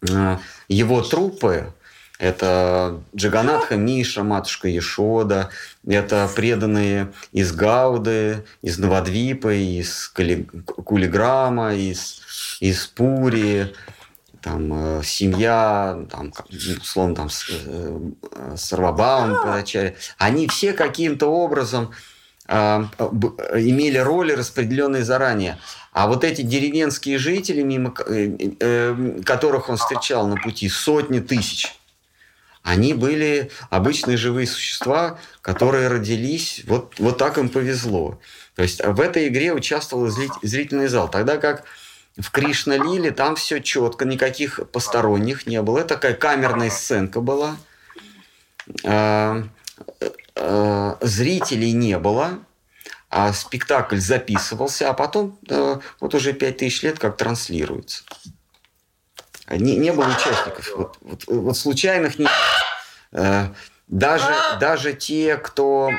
э, его трупы, это Джаганатха Миша, матушка Ешода, это преданные из Гауды, из Новодвипа, из Кулиграма, из, из Пури, там, э, семья, там, условно, там, э, Сарвабаум, они все каким-то образом э, имели роли, распределенные заранее. А вот эти деревенские жители, мимо э, э, которых он встречал на пути, сотни тысяч – они были обычные живые существа, которые родились, вот, вот так им повезло. То есть в этой игре участвовал зрительный зал. Тогда как в Кришна Лиле там все четко, никаких посторонних не было. Это такая камерная сценка была. А, а, зрителей не было, а спектакль записывался, а потом вот уже пять тысяч лет как транслируется. Не, не было участников. Вот, вот, вот случайных не было. Э, даже, даже те, кто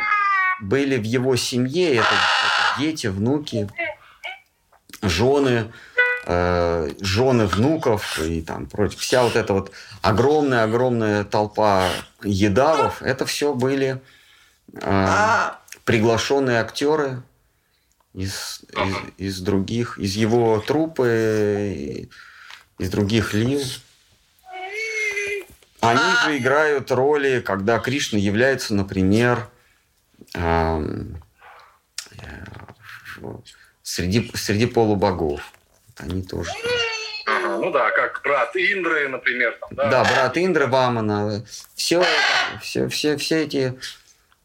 были в его семье, это, это дети, внуки, жены, э, жены внуков и там прочее. Вся вот эта вот огромная-огромная толпа едавов, это все были э, приглашенные актеры из, из, из других, из его трупы, из других лил. Они же играют роли, когда Кришна является, например, эм, среди, среди полубогов. Они тоже. Ну да, как брат Индры, например. Там, да? да, брат Индры Вамана. Все, все, все, все эти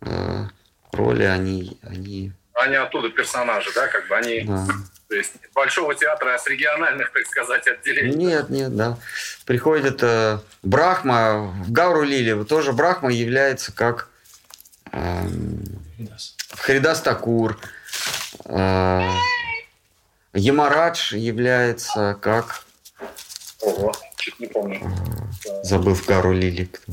э, роли, они, они... Они оттуда персонажи, да, как бы они... Да. То есть большого театра, а с региональных, так сказать, отделений. Нет, нет, да. Приходит э, Брахма, в Гауру Лили тоже Брахма является как э, Харидас Такур. Э, Ямарадж является как... Ого, чуть не помню. Э, забыл в Гару Лили кто.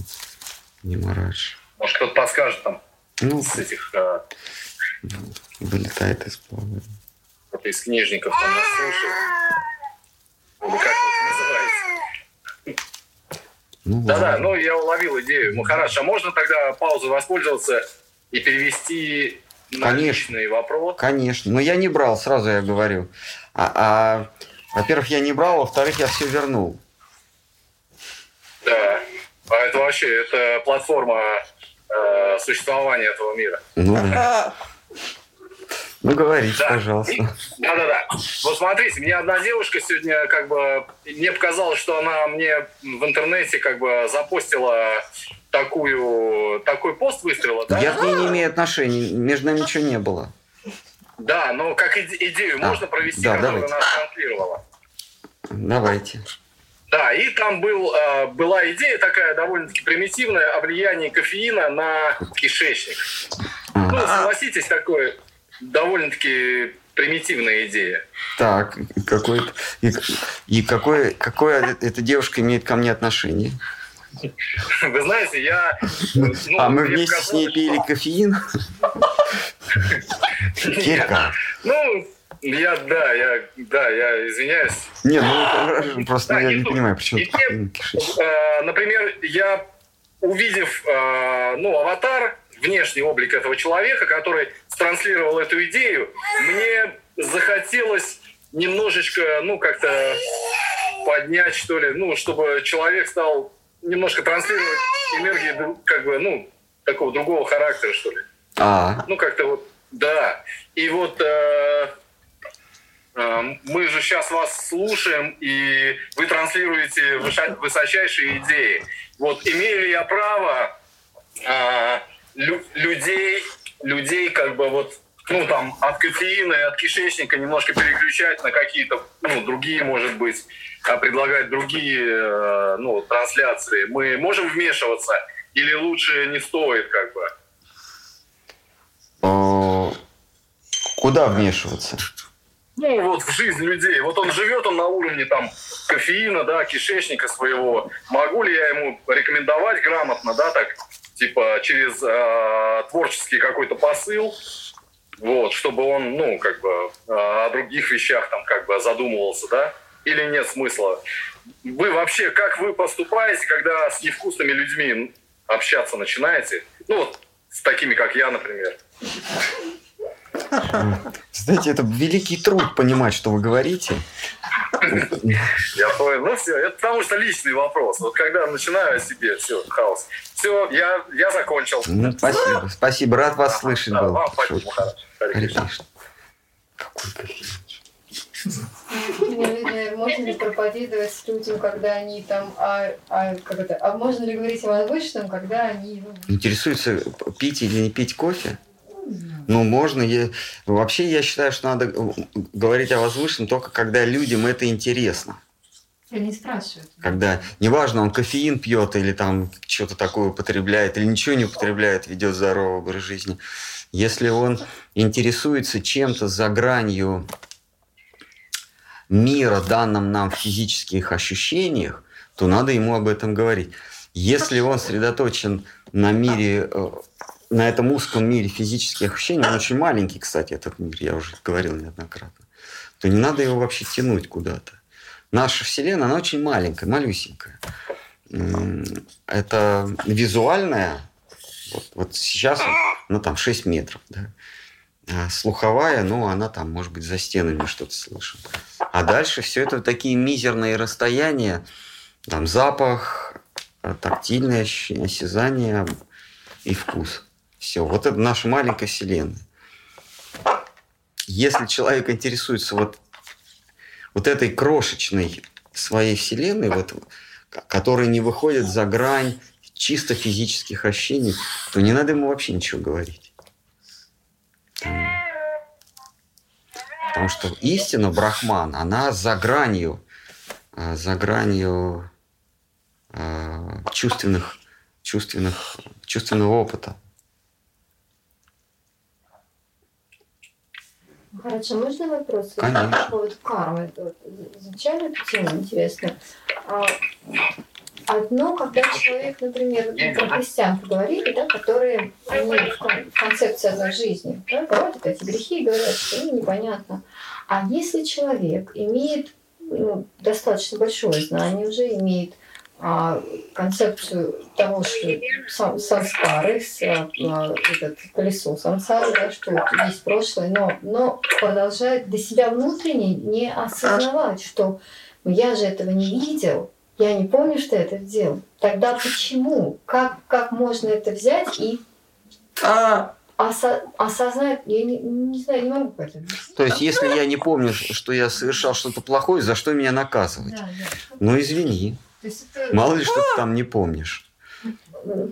Ямарадж. Может, кто-то подскажет там ну, с этих... Э... Вылетает из плавания кто-то из книжников там нас слушает. Или как это называется. Ну, Да-да, ну я уловил идею. Махараш, а можно тогда паузу воспользоваться и перевести на личный вопрос? Конечно. Но я не брал, сразу я говорю. А, а, во-первых, я не брал, во-вторых, я все вернул. Да. А это вообще, это платформа э, существования этого мира. Ну да. Ну, говорите, да. пожалуйста. Да-да-да. Вот смотрите, мне одна девушка сегодня как бы... Мне показалось, что она мне в интернете как бы запостила такую, такой пост выстрела. Да? Я к ней не имею отношений. Между нами ничего не было. Да, но как идею а, можно провести, да, которую давайте. она транслировала. Давайте. Да, и там был, э, была идея такая довольно-таки примитивная о влиянии кофеина на кишечник. Ну, согласитесь, такое довольно-таки примитивная идея. Так, какой, и, и какое, какое эта девушка имеет ко мне отношение? Вы знаете, я... Ну, а мы вместе с ней пили кофеин? Кирка. Ну, я, да, я, да, я извиняюсь. Не, ну, просто я не понимаю, почему... Э, например, я, увидев, э, ну, аватар, внешний облик этого человека, который транслировал эту идею, мне захотелось немножечко, ну, как-то поднять, что ли, ну, чтобы человек стал немножко транслировать энергии, как бы, ну, такого другого характера, что ли. А. Ну, как-то вот, да. И вот э, э, мы же сейчас вас слушаем, и вы транслируете высочайшие идеи. Вот имею ли я право э, лю- людей людей как бы вот ну, там, от кофеина и от кишечника немножко переключать на какие-то, ну, другие, может быть, а предлагать другие, э, ну, трансляции. Мы можем вмешиваться или лучше не стоит, как бы? А, куда вмешиваться? Ну, вот в жизнь людей. Вот он живет, он на уровне там кофеина, да, кишечника своего. Могу ли я ему рекомендовать грамотно, да, так типа через э, творческий какой-то посыл, вот, чтобы он, ну, как бы э, о других вещах там как бы задумывался, да, или нет смысла. Вы вообще, как вы поступаете, когда с невкусными людьми общаться начинаете? Ну, вот с такими, как я, например. Знаете, это великий труд понимать, что вы говорите. Я понял. Ну все, это потому что личный вопрос. Вот когда начинаю о себе, все, хаос. Все, я, я закончил. Ну, спасибо. Спасибо, рад вас слышать да, был. Вам спасибо, Какой кофеин. Можно ли проповедовать людям, когда они там, а, а, как это, а можно ли говорить о возвышенном, когда они... Ну... Интересуются, пить или не пить кофе? Ну, можно. Я... Вообще, я считаю, что надо говорить о возвышенном только когда людям это интересно. Они спрашивают. Когда, неважно, он кофеин пьет или там что-то такое употребляет, или ничего не употребляет, ведет здоровый образ жизни. Если он интересуется чем-то за гранью мира, данным нам в физических ощущениях, то надо ему об этом говорить. Если он сосредоточен на мире, э, на этом узком мире физических ощущений, он очень маленький, кстати, этот мир, я уже говорил неоднократно, то не надо его вообще тянуть куда-то. Наша Вселенная, она очень маленькая, малюсенькая. Это визуальная, вот, вот сейчас она там 6 метров, да. А слуховая, ну, она там, может быть, за стенами что-то слышит. А дальше все это такие мизерные расстояния, там запах, тактильное ощущение, осязание и вкус. Все. Вот это наша маленькая вселенная. Если человек интересуется вот, вот этой крошечной своей вселенной, вот, которая не выходит за грань чисто физических ощущений, то не надо ему вообще ничего говорить. Потому что истина, брахман, она за гранью, а, за гранью а, чувственных, чувственных, чувственного опыта. Хорошо, можно вопрос? Конечно. По поводу кармы. Изучали эту тему, интересно. А, одно, когда человек, например, про христиан поговорили, да, которые они в концепции одной жизни, да, проводят эти грехи и говорят, что им непонятно. А если человек имеет ну, достаточно большое знание, уже имеет а, концепцию того, что сам, самскары, с, а, этот колесо самсары, да, что есть прошлое, но, но продолжает до себя внутренне не осознавать, что ну, я же этого не видел, я не помню, что я это сделал. Тогда почему? Как, как можно это взять и а. осо осознать? Я не, не знаю, не могу это. То есть, если я не помню, что я совершал что-то плохое, за что меня наказывать? Да, да. Ну, извини. Это... Мало ли, что ты там не помнишь.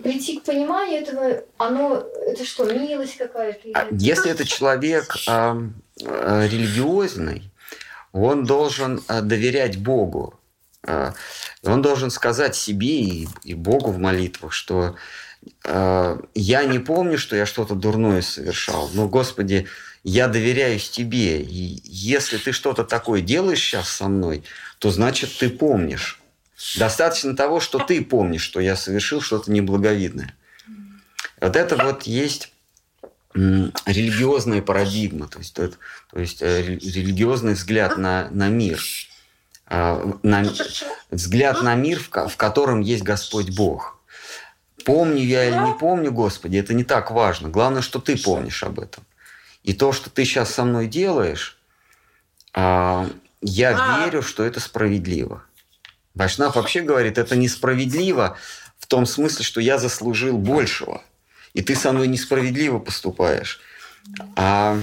Прийти к пониманию этого, оно, это что, милость какая-то? А если это человек э, э, религиозный, он должен э, доверять Богу. Э, он должен сказать себе и, и Богу в молитвах, что э, я не помню, что я что-то дурное совершал, но, Господи, я доверяюсь Тебе. И если ты что-то такое делаешь сейчас со мной, то значит ты помнишь. Достаточно того, что ты помнишь, что я совершил что-то неблаговидное. Вот это вот есть религиозная парадигма, то есть, то, то есть э, религиозный взгляд на, на мир. А, на, взгляд на мир, в, в котором есть Господь Бог. Помню я или не помню, Господи, это не так важно. Главное, что ты помнишь об этом. И то, что ты сейчас со мной делаешь, а, я а. верю, что это справедливо. Вайшнав вообще говорит, это несправедливо в том смысле, что я заслужил большего, и ты со мной несправедливо поступаешь. А,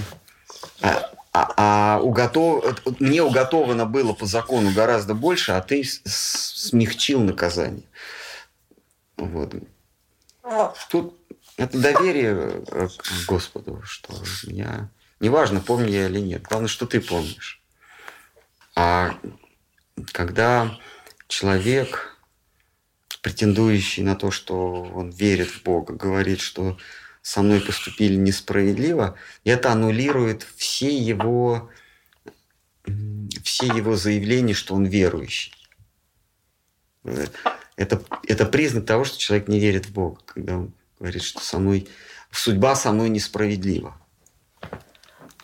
а, а, а уготов... мне уготовано было по закону гораздо больше, а ты смягчил наказание. Вот. Тут это доверие э, к Господу, что я... Неважно, помню я или нет. Главное, что ты помнишь. А когда человек, претендующий на то, что он верит в Бога, говорит, что со мной поступили несправедливо, это аннулирует все его, все его заявления, что он верующий. Это, это признак того, что человек не верит в Бога, когда он говорит, что со мной, судьба со мной несправедлива.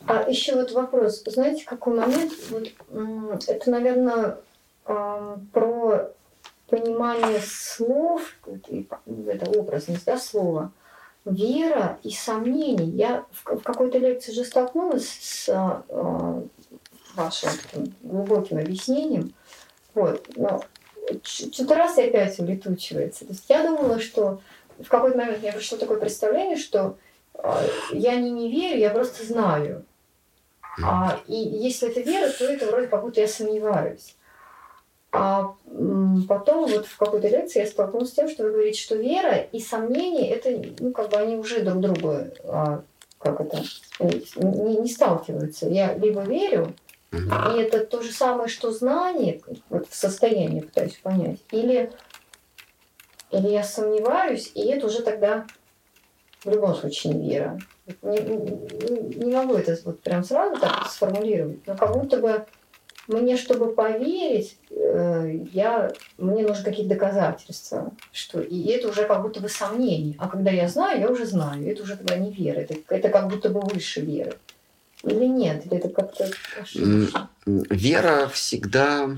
А еще вот вопрос. Знаете, какой момент? Вот, это, наверное, про понимание слов, это образность да, слова, вера и сомнений. Я в, какой-то лекции уже столкнулась с э, вашим таким глубоким объяснением. Вот, но что-то раз и опять улетучивается. То есть я думала, что в какой-то момент мне пришло такое представление, что э, я не не верю, я просто знаю. А, и если это вера, то это вроде как будто я сомневаюсь. А потом вот в какой-то лекции я столкнулась с тем, что вы говорите, что вера и сомнение, это, ну, как бы они уже друг другу а, как это, не, не сталкиваются. Я либо верю, и это то же самое, что знание, вот в состоянии пытаюсь понять, или, или я сомневаюсь, и это уже тогда в любом случае не вера. Не, не, не могу это вот прям сразу так сформулировать, но как будто бы мне, чтобы поверить, э, я, мне нужны какие-то доказательства. Что, и это уже как будто бы сомнение. А когда я знаю, я уже знаю. Это уже тогда не вера. Это, это как будто бы выше веры. Или нет? Или это как-то ошибочно? Вера всегда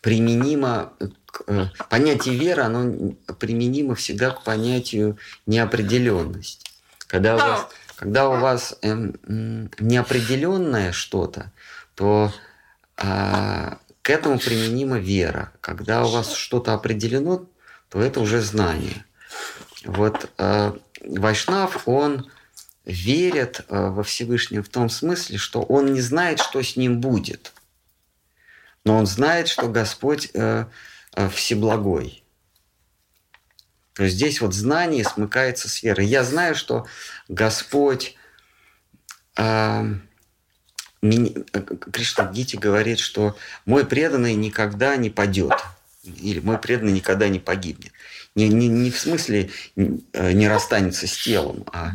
применима к, э, понятие веры, оно применимо всегда к понятию неопределенность. Когда у вас, когда у вас эм, неопределенное что-то, то а, к этому применима вера. Когда у вас что-то определено, то это уже знание. Вот а, Вайшнав, он верит а, во Всевышнего в том смысле, что он не знает, что с ним будет. Но он знает, что Господь а, а, всеблагой. То есть здесь вот знание смыкается с верой. Я знаю, что Господь... А, Кришна Гити говорит, что мой преданный никогда не падет, или мой преданный никогда не погибнет. Не, не, не в смысле э, не расстанется с телом, а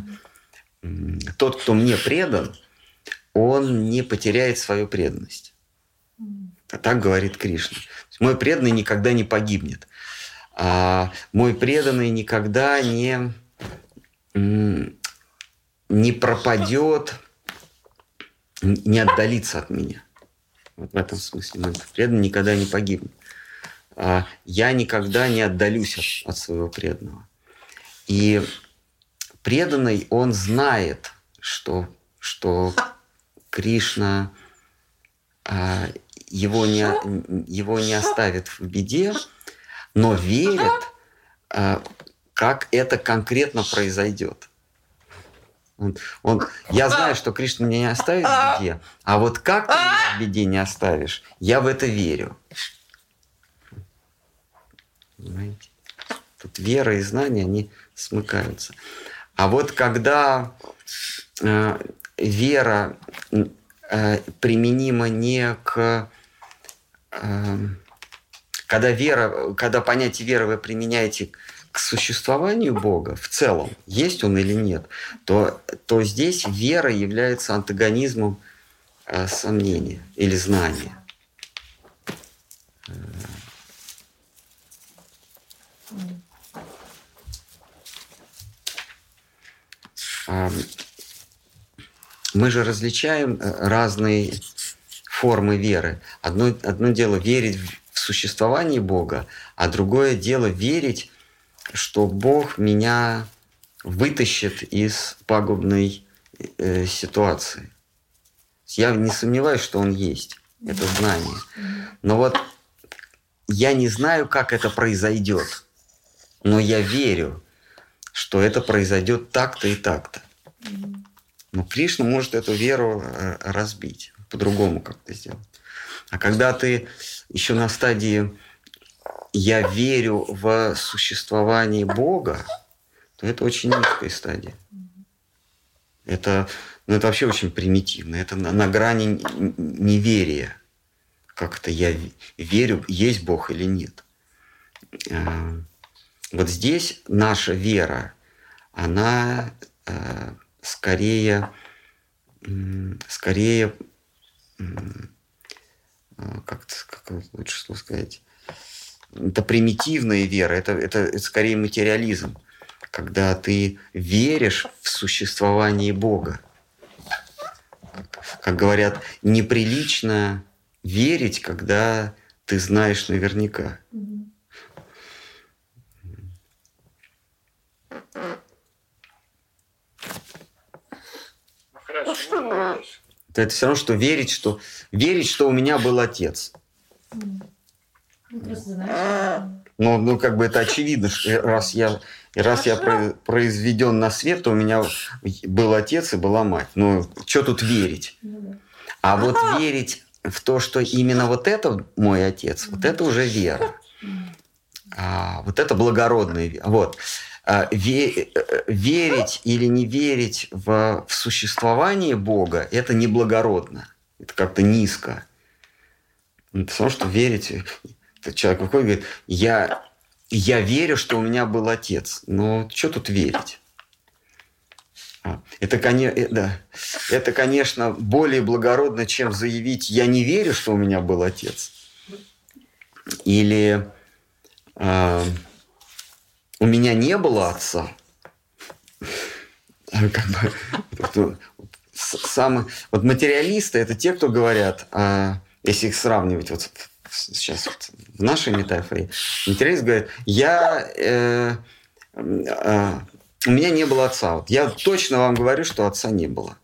тот, кто мне предан, он не потеряет свою преданность. А так говорит Кришна. Мой преданный никогда не погибнет. А мой преданный никогда не, не пропадет не отдалиться от меня. Вот в этом смысле мой преданный никогда не погибнет. А я никогда не отдалюсь от, от своего преданного. И преданный, он знает, что, что Кришна а, его, не, его не оставит в беде, но верит, а, как это конкретно произойдет. Он, он, я знаю, что Кришна меня не оставит в беде, а вот как ты меня в беде не оставишь, я в это верю. Понимаете? Тут вера и знания, они смыкаются. А вот когда э, вера э, применима не к... Э, когда вера, когда понятие веры вы применяете к существованию Бога в целом, есть он или нет, то, то здесь вера является антагонизмом э, сомнения или знания. Э, мы же различаем э, разные формы веры. Одно, одно дело верить в существование Бога, а другое дело верить что Бог меня вытащит из пагубной э, ситуации. Я не сомневаюсь, что Он есть, это знание. Но вот я не знаю, как это произойдет, но я верю, что это произойдет так-то и так-то. Но Кришна может эту веру э, разбить, по-другому как-то сделать. А когда ты еще на стадии я верю в существование Бога, то это очень низкая стадия. Это, ну, это вообще очень примитивно. Это на, на грани неверия. Как это я верю, есть Бог или нет. А, вот здесь наша вера, она а, скорее, скорее, а, как, как лучше сказать, это примитивная вера, это, это, это скорее материализм, когда ты веришь в существование Бога. Как говорят, неприлично верить, когда ты знаешь наверняка. Это все равно, что верить, что верить, что у меня был отец. Ну, ну, как бы это очевидно, что раз я, раз я произведен на свет, то у меня был отец и была мать. Ну, что тут верить? Ну а вот верить в то, что именно вот это мой отец, вот это уже вера. А, вот это благородная вера. Вот. а, ве, э, верить или не верить в, в существование Бога – это неблагородно, это как-то низко. Это все, что верить. Человек выходит и говорит, я, я верю, что у меня был отец. Но что тут верить? А, это, э, да, это, конечно, более благородно, чем заявить «я не верю, что у меня был отец». Или э, «у меня не было отца». Как бы, самый, вот материалисты – это те, кто говорят, э, если их сравнивать вот сейчас в нашей метафоре, материалист говорит, я э, э, у меня не было отца. Вот я точно вам говорю, что отца не было.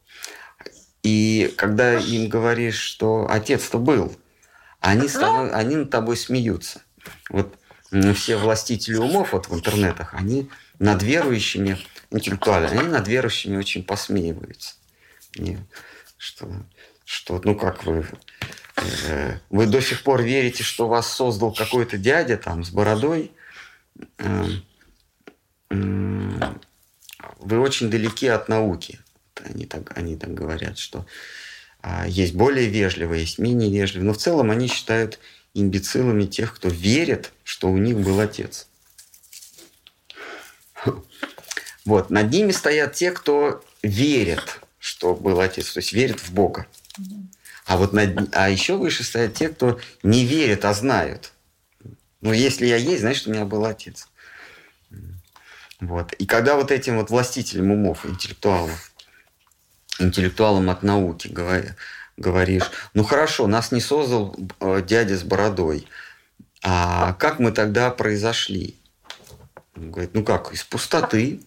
И когда им говоришь, что отец-то был, они, с тобой, они над тобой смеются. Вот все властители умов вот в интернетах, они над верующими интеллектуально, они над верующими очень посмеиваются. И что, что, ну как вы, вы до сих пор верите, что вас создал какой-то дядя там с бородой, э, э, вы очень далеки от науки. Они так, они так говорят, что а, есть более вежливые, есть менее вежливые. Но в целом они считают имбецилами тех, кто верит, что у них был отец. Вот. Над ними стоят те, кто верит, что был отец, то есть верит в Бога. А вот над... а еще выше стоят те, кто не верит, а знают. Ну, если я есть, значит, у меня был отец. Вот. И когда вот этим вот властителям умов, интеллектуалам, интеллектуалам от науки говоришь, ну хорошо, нас не создал э, дядя с бородой, а как мы тогда произошли? Он говорит, ну как, из пустоты.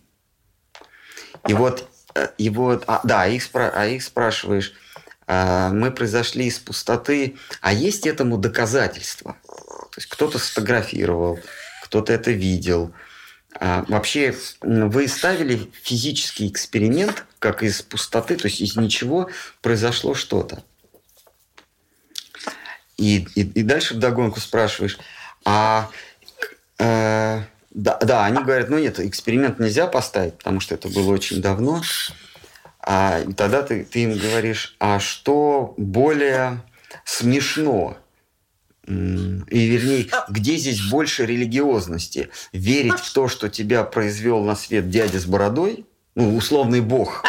И вот, э, и вот а, да, их, спра, а их спрашиваешь, мы произошли из пустоты, а есть этому доказательства? То есть кто-то сфотографировал, кто-то это видел – а вообще, вы ставили физический эксперимент, как из пустоты, то есть из ничего произошло что-то. И, и, и дальше вдогонку спрашиваешь, а э, да, да, они говорят, ну нет, эксперимент нельзя поставить, потому что это было очень давно. А, тогда ты, ты им говоришь, а что более смешно? И вернее, где здесь больше религиозности? Верить в то, что тебя произвел на свет дядя с бородой, ну, условный бог,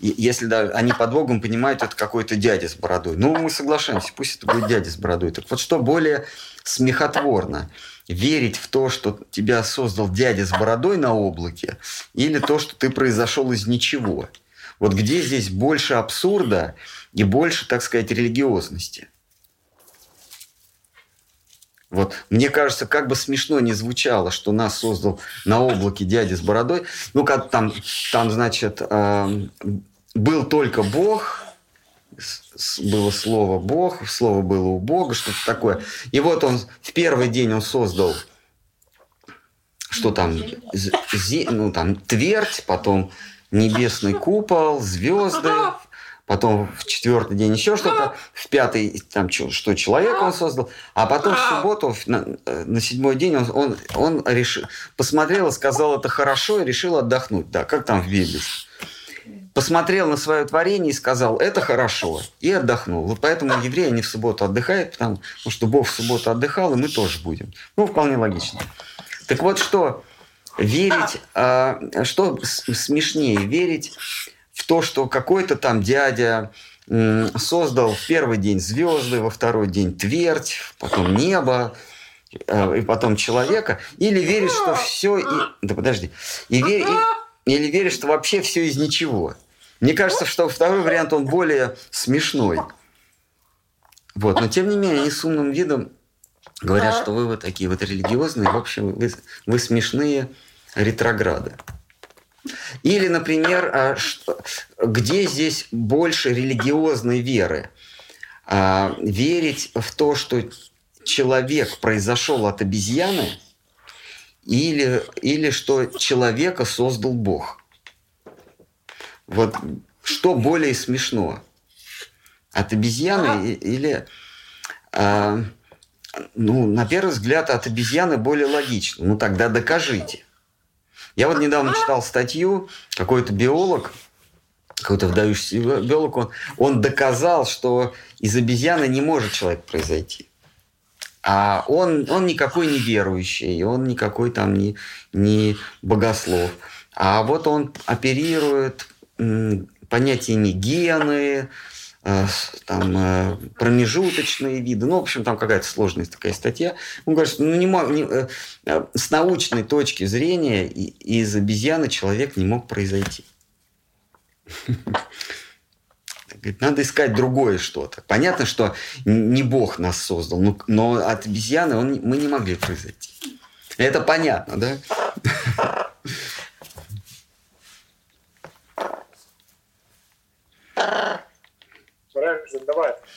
если да, они под Богом понимают, это какой-то дядя с бородой. Ну, мы соглашаемся, пусть это будет дядя с бородой. Так вот, что более смехотворно? Верить в то, что тебя создал дядя с бородой на облаке, или то, что ты произошел из ничего? Вот где здесь больше абсурда и больше, так сказать, религиозности? Вот мне кажется, как бы смешно не звучало, что нас создал на облаке дядя с бородой. Ну, как там, там значит, э, был только Бог, было слово Бог, слово было у Бога, что-то такое. И вот он в первый день он создал, что там, зи, ну, там твердь, потом небесный купол, звезды, потом в четвертый день еще что-то, в пятый там что человек он создал, а потом в субботу на, на седьмой день он, он, он решил, посмотрел и сказал, это хорошо, и решил отдохнуть. Да, как там в Библии. Посмотрел на свое творение и сказал, это хорошо, и отдохнул. Вот поэтому евреи не в субботу отдыхают, потому что Бог в субботу отдыхал, и мы тоже будем. Ну, вполне логично. Так вот, что верить, а, что смешнее, верить то, что какой-то там дядя создал в первый день звезды, во второй день твердь, потом небо, э, и потом человека, или верит, что все... И... Да подожди. И вер... и... Или верит, что вообще все из ничего. Мне кажется, что второй вариант, он более смешной. Вот. Но тем не менее, они с умным видом говорят, что вы вот такие вот религиозные, в общем, вы, вы смешные ретрограды. Или, например, а, где здесь больше религиозной веры? А, верить в то, что человек произошел от обезьяны, или, или что человека создал Бог. Вот что более смешно? От обезьяны или... А, ну, на первый взгляд, от обезьяны более логично. Ну, тогда докажите. Я вот недавно читал статью, какой-то биолог, какой-то вдающийся биолог, он, он доказал, что из обезьяны не может человек произойти. А он, он никакой не верующий, он никакой там не, не богослов. А вот он оперирует понятиями гены, там, э, промежуточные виды. Ну, в общем, там какая-то сложная такая статья. Он говорит, что ну, не мог, не, э, с научной точки зрения из обезьяны человек не мог произойти. Говорит, надо искать другое что-то. Понятно, что не Бог нас создал, но, но от обезьяны он, мы не могли произойти. Это понятно, да? Давай.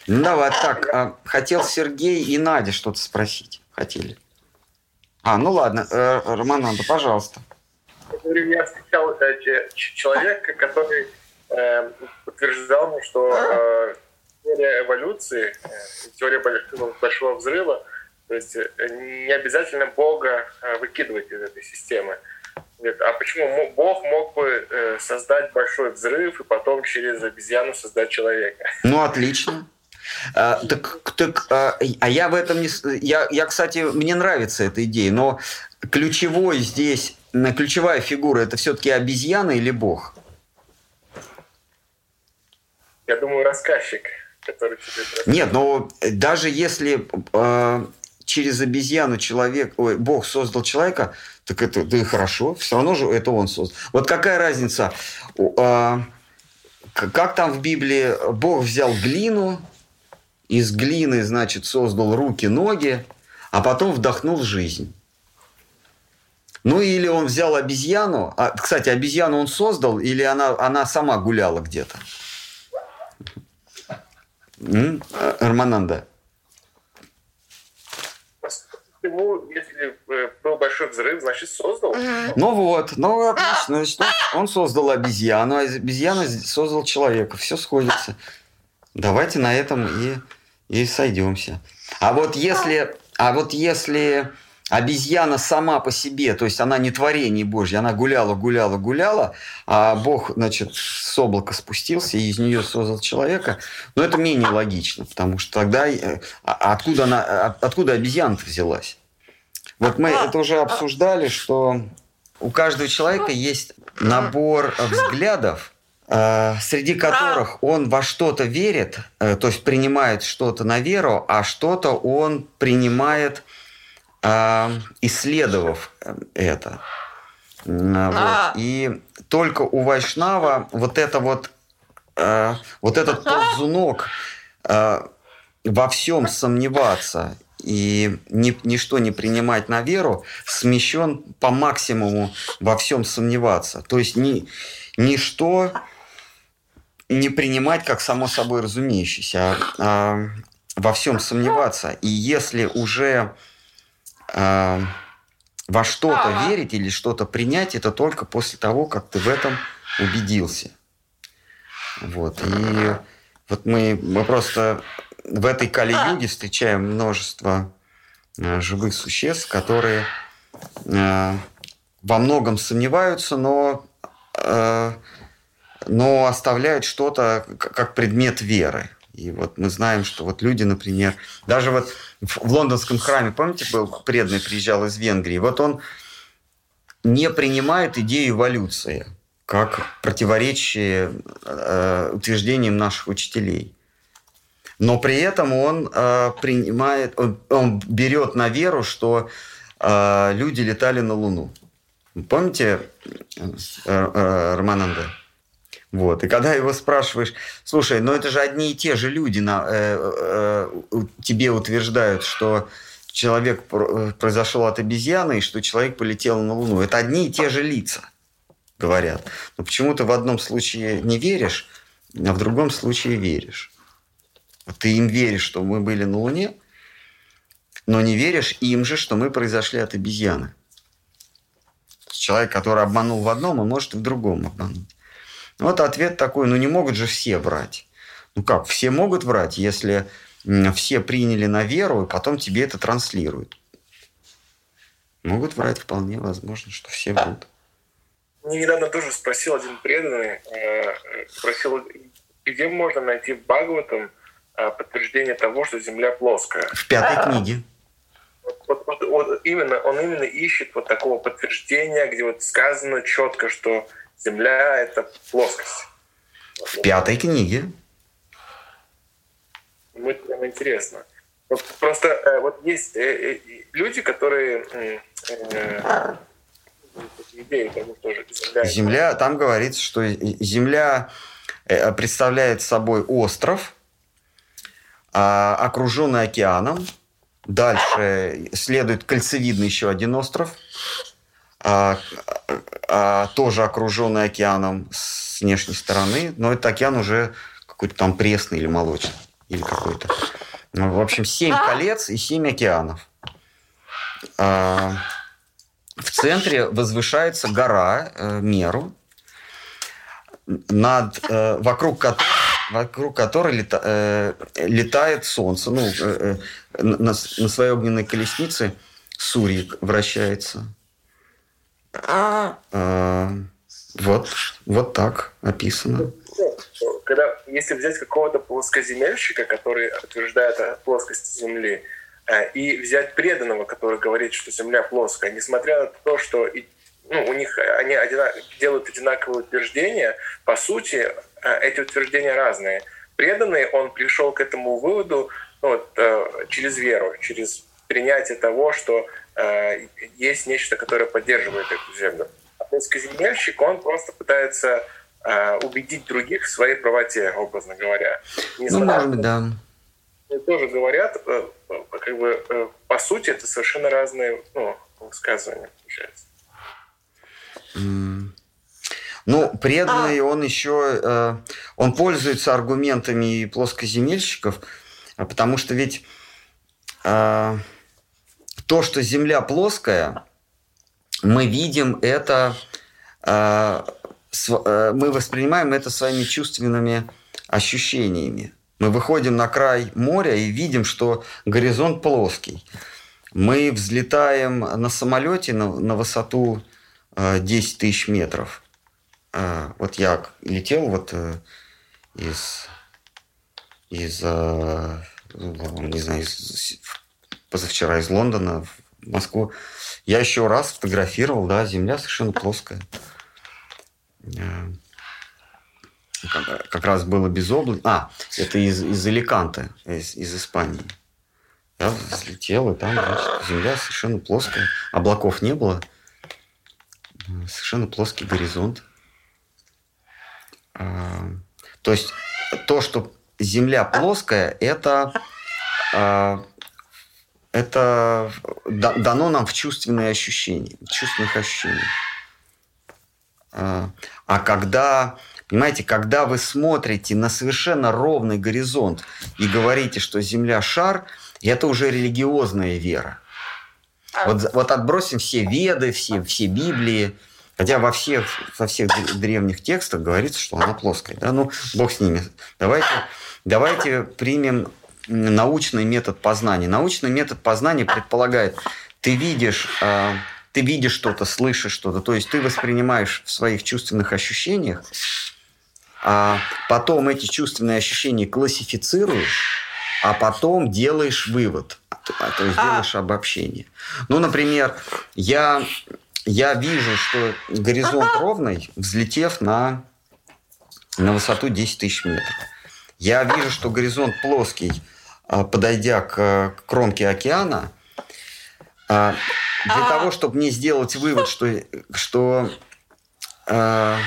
Ну давай, так, а, хотел Сергей и Надя что-то спросить. Хотели. А, ну ладно, э, Романанда, пожалуйста. Я встречал э, человека, который э, утверждал, что э, теория эволюции, теория большого взрыва, то есть не обязательно Бога выкидывать из этой системы. А почему Бог мог бы э, создать большой взрыв и потом через обезьяну создать человека? Ну, отлично. А, так, так, а, а я в этом не... Я, я, кстати, мне нравится эта идея, но ключевой здесь, ключевая фигура, это все-таки обезьяна или Бог? Я думаю, рассказчик, который тебе... Нет, но даже если э, через обезьяну человек, ой, Бог создал человека, так это да и хорошо, все равно же это он создал. Вот какая разница, э, как там в Библии Бог взял глину, из глины, значит, создал руки, ноги, а потом вдохнул жизнь. Ну или он взял обезьяну, а, кстати, обезьяну он создал, или она, она сама гуляла где-то? Армананда. Ему, если э, был большой взрыв, значит, создал. Ну вот, ну отлично. Значит, он создал обезьяну, а обезьяна создал человека. Все сходится. Давайте на этом и, и сойдемся. А вот если, а вот если обезьяна сама по себе, то есть она не творение Божье, она гуляла, гуляла, гуляла, а Бог, значит, с облака спустился и из нее создал человека, но это менее логично, потому что тогда э, а откуда, она, а, откуда обезьяна взялась? Вот мы это уже обсуждали, что у каждого человека есть набор взглядов, э, среди которых он во что-то верит, э, то есть принимает что-то на веру, а что-то он принимает – исследовав э, это. Вот. А. И только у Вайшнава вот это вот, вот этот ползунок во всем сомневаться и ни, ничто не принимать на веру, смещен по максимуму во всем сомневаться. То есть ни, ничто не принимать как само собой разумеющееся, а, а во всем сомневаться. И если уже э, во что-то ага. верить или что-то принять, это только после того, как ты в этом убедился. Вот. И вот мы, мы просто в этой Кали-юге встречаем множество э, живых существ, которые э, во многом сомневаются, но, э, но оставляют что-то как предмет веры. И вот мы знаем, что вот люди, например, даже вот в лондонском храме, помните, был преданный, приезжал из Венгрии, вот он не принимает идею эволюции как противоречие э, утверждениям наших учителей. Но при этом он э, принимает, он, он берет на веру, что э, люди летали на Луну. Помните э, э, Романанда? Вот. И когда его спрашиваешь, слушай, ну это же одни и те же люди на, э, э, тебе утверждают, что человек произошел от обезьяны и что человек полетел на Луну. Это одни и те же лица, говорят. Но почему ты в одном случае не веришь, а в другом случае веришь. Ты им веришь, что мы были на Луне, но не веришь им же, что мы произошли от обезьяны. Человек, который обманул в одном, он может и в другом обмануть. Вот ответ такой, ну не могут же все врать. Ну как, все могут врать, если все приняли на веру, и потом тебе это транслируют. Могут врать вполне возможно, что все врут. мне недавно тоже спросил один преданный, э, спросил, где можно найти в Бхагаватам э, подтверждение того, что Земля плоская. В пятой книге. Вот, вот, вот именно, он именно ищет вот такого подтверждения, где вот сказано четко, что Земля — это плоскость. В пятой книге. Это прям интересно. Просто э, вот есть э, э, люди, которые э, э, идеи, Земля... Земля, там говорится, что Земля представляет собой остров, а, окруженный океаном. Дальше следует кольцевидный еще один остров, а, а, тоже окруженный океаном с внешней стороны, но этот океан уже какой-то там пресный или молочный, или какой-то. Ну, в общем, семь колец и семь океанов. В центре возвышается гора э, Меру, над, э, вокруг которой вокруг которой лета, э, летает Солнце. Ну, э, э, на, на своей огненной колеснице Сурик вращается. Э, вот, вот так описано. Когда, если взять какого-то плоскоземельщика, который утверждает о плоскости Земли, Э, и взять преданного, который говорит, что Земля плоская, несмотря на то, что ну, у них они одина, делают одинаковые утверждения, по сути, э, эти утверждения разные. Преданный, он пришел к этому выводу ну, вот, через веру, через принятие того, что э, есть нечто, которое поддерживает эту землю. А плоскоземельщик, он просто пытается э, убедить других в своей правоте, образно говоря. Не ну, может быть, да. Тоже говорят, как бы э, по сути это совершенно разные ну, высказывания получается. Ну, преданный, он еще, э, он пользуется аргументами плоскоземельщиков, а потому что ведь э, то, что Земля плоская, мы видим это, мы воспринимаем это своими чувственными ощущениями. Мы выходим на край моря и видим, что горизонт плоский. Мы взлетаем на самолете на, на высоту 10 э, тысяч метров. Э, вот я летел вот э, из, из ну, не знаю, из, позавчера из Лондона в Москву. Я еще раз фотографировал, да, земля совершенно плоская как, как раз было безоблачно. А, это из, из Аликанте, из, из Испании. Я взлетел, и там, значит, земля совершенно плоская. Облаков не было. Совершенно плоский горизонт. А, то есть то, что земля плоская, это, а, это дано нам в чувственные ощущения, в чувственных ощущениях. А, а когда Понимаете, когда вы смотрите на совершенно ровный горизонт и говорите, что Земля шар, это уже религиозная вера. А вот, вот отбросим все веды, все, все Библии, хотя во всех, во всех древних текстах говорится, что она плоская. Да? Ну, бог с ними. Давайте, давайте примем научный метод познания. Научный метод познания предполагает, ты видишь, э, ты видишь что-то, слышишь что-то, то есть ты воспринимаешь в своих чувственных ощущениях а потом эти чувственные ощущения классифицируешь, а потом делаешь вывод, то есть делаешь обобщение. Ну, например, я, я вижу, что горизонт ровный, взлетев на, на высоту 10 тысяч метров. Я вижу, что горизонт плоский, а, подойдя к кромке океана, а, для того, чтобы мне сделать вывод, что, что а,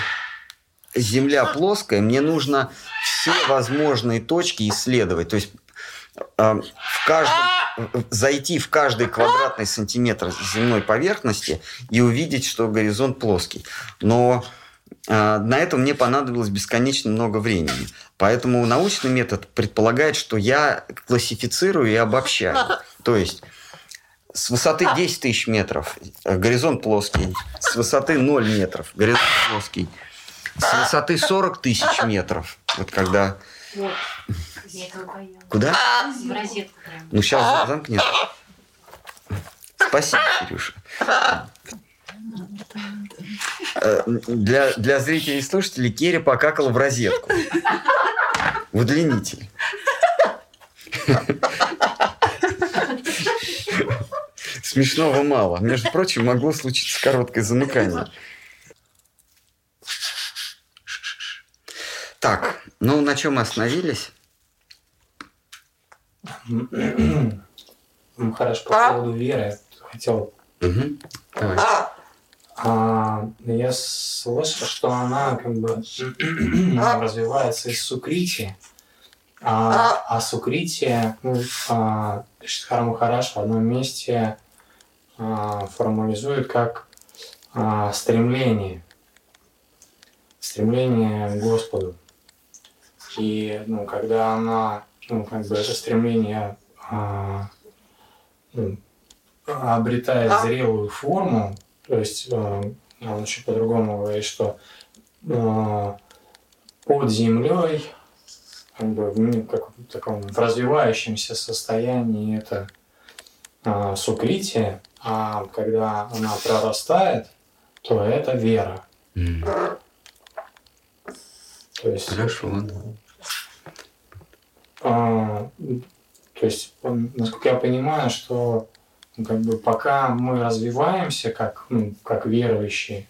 Земля плоская, мне нужно все возможные точки исследовать. То есть э, в каждом, зайти в каждый квадратный сантиметр земной поверхности и увидеть, что горизонт плоский. Но э, на это мне понадобилось бесконечно много времени. Поэтому научный метод предполагает, что я классифицирую и обобщаю. То есть с высоты 10 тысяч метров э, горизонт плоский, с высоты 0 метров горизонт плоский – с высоты 40 тысяч метров. Вот когда... Куда? В розетку Ну, сейчас замкнет. Спасибо, Кирюша. Для, для зрителей и слушателей Керри покакал в розетку. В удлинитель. Смешного мало. Между прочим, могло случиться короткое замыкание. Так, ну на чем мы остановились? Ну, хорошо, по поводу веры хотел. Угу. Давай. А, я слышал, что она как бы развивается из сукрити. А, а сукрити, ну, а, Махараш в одном месте а, формализует как а, стремление. Стремление к Господу. И ну, когда она, ну, как бы это стремление а, ну, обретает зрелую форму, то есть э, он еще по-другому говорит, что э, под землей, как бы в, как, в таком в развивающемся состоянии это э, сукритие, а когда она прорастает, то это вера. Mm. То есть, Хорошо. А, то есть, насколько я понимаю, что ну, как бы пока мы развиваемся как, ну, как верующие,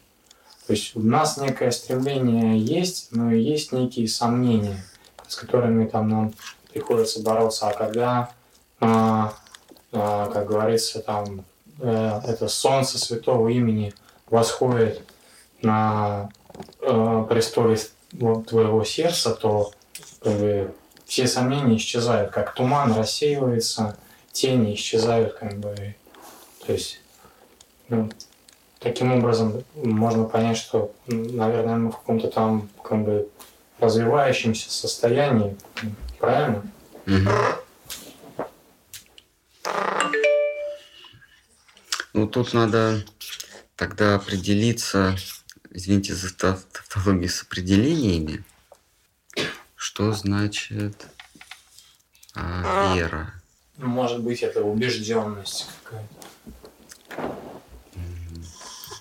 то есть у нас некое стремление есть, но есть некие сомнения, с которыми там нам приходится бороться. А когда, а, а, как говорится, там э, это солнце святого имени восходит на э, престоле твоего сердца, то как бы, все сомнения исчезают, как туман рассеивается, тени исчезают, как бы. То есть, ну, таким образом можно понять, что, наверное, мы в каком-то там как бы развивающемся состоянии, правильно? Ну, тут надо тогда определиться, извините за тавтологию, с определениями, что значит а, вера. Может быть, это убежденность какая-то.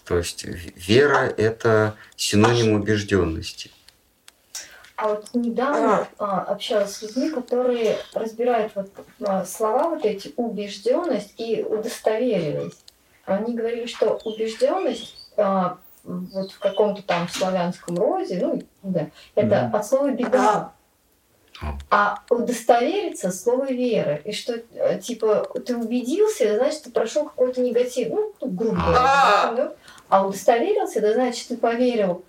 То есть вера – это синоним убежденности. А вот недавно а, общалась с людьми, которые разбирают вот, а, слова вот эти убежденность и удостоверенность. Они говорили, что убежденность а, вот в каком-то там славянском роде, ну да, это mm. от слова беда. А удостовериться слово веры. И что, э, типа, ты убедился, значит, ты прошел какой-то негатив, ну, ну грубо говоря. А удостоверился, да, значит, ты поверил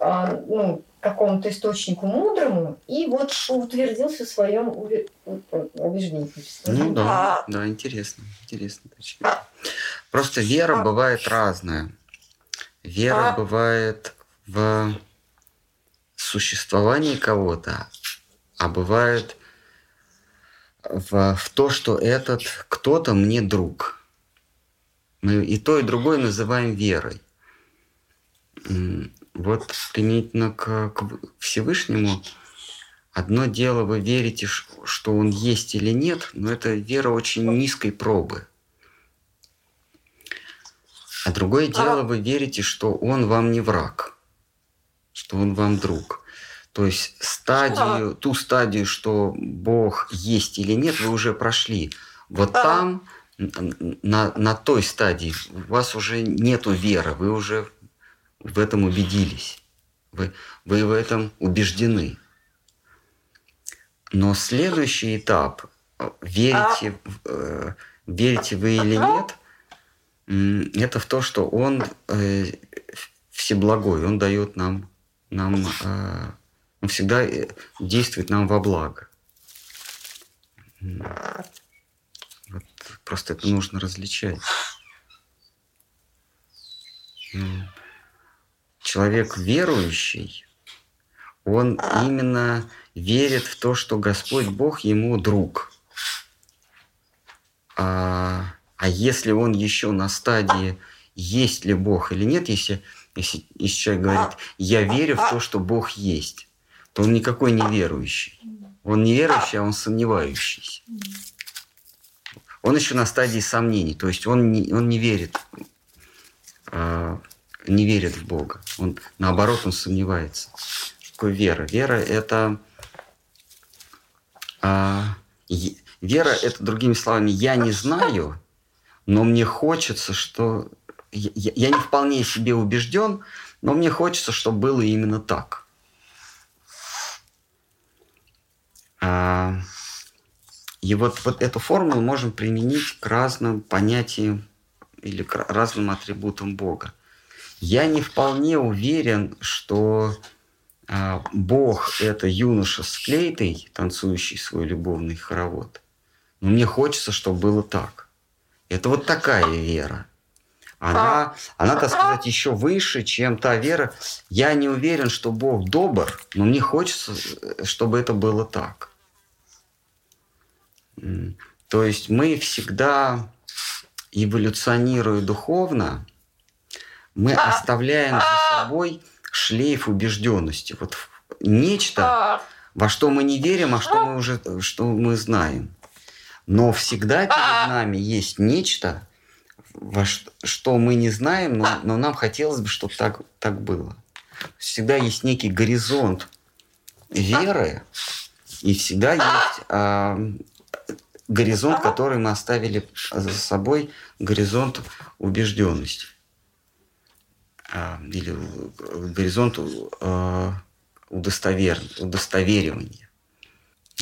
а, ну, какому-то источнику мудрому и вот утвердился в своем убеждении. Ну да, да, интересно, интересно. Точно. Просто вера бывает разная. Вера бывает в существовании кого-то, а бывает в, в то, что этот кто-то мне друг. Мы и то, и другое называем верой. Вот применительно к, к Всевышнему, одно дело вы верите, что он есть или нет, но это вера очень низкой пробы. А другое дело вы верите, что он вам не враг, что он вам друг. То есть стадию, ту стадию, что Бог есть или нет, вы уже прошли. Вот там, на, на той стадии, у вас уже нету веры, вы уже в этом убедились. Вы, вы в этом убеждены. Но следующий этап, верите, э, верите вы или нет, это в то, что Он э, всеблагой, Он дает нам, нам э, он всегда э, действует нам во благо. Вот просто это нужно различать. Человек верующий, он именно верит в то, что Господь Бог ему друг. А, а если он еще на стадии, есть ли Бог или нет, если, если, если человек говорит, я верю в то, что Бог есть, он никакой не верующий. Он не верующий, а он сомневающийся. Он еще на стадии сомнений, то есть он не, он не верит э, не верит в Бога. Он, наоборот, он сомневается. Такое вера? Вера – это... А, вера – это, другими словами, я не знаю, но мне хочется, что... Я, я не вполне себе убежден, но мне хочется, чтобы было именно так. А, и вот, вот эту формулу можем применить к разным понятиям или к разным атрибутам Бога. Я не вполне уверен, что э, Бог – это юноша с флейтой, танцующий свой любовный хоровод. Но мне хочется, чтобы было так. Это вот такая вера. Она, она, так сказать, еще выше, чем та вера. Я не уверен, что Бог добр, но мне хочется, э, чтобы это было так. То есть мы всегда, эволюционируя духовно, мы оставляем за собой шлейф убежденности. Вот нечто, во что мы не верим, а что мы уже что мы знаем. Но всегда перед нами есть нечто, во что, что мы не знаем, но, но нам хотелось бы, чтобы так, так было. Всегда есть некий горизонт веры, и всегда есть а, горизонт, который мы оставили за собой, горизонт убежденности. А, или горизонт а, удостовер, удостоверивания.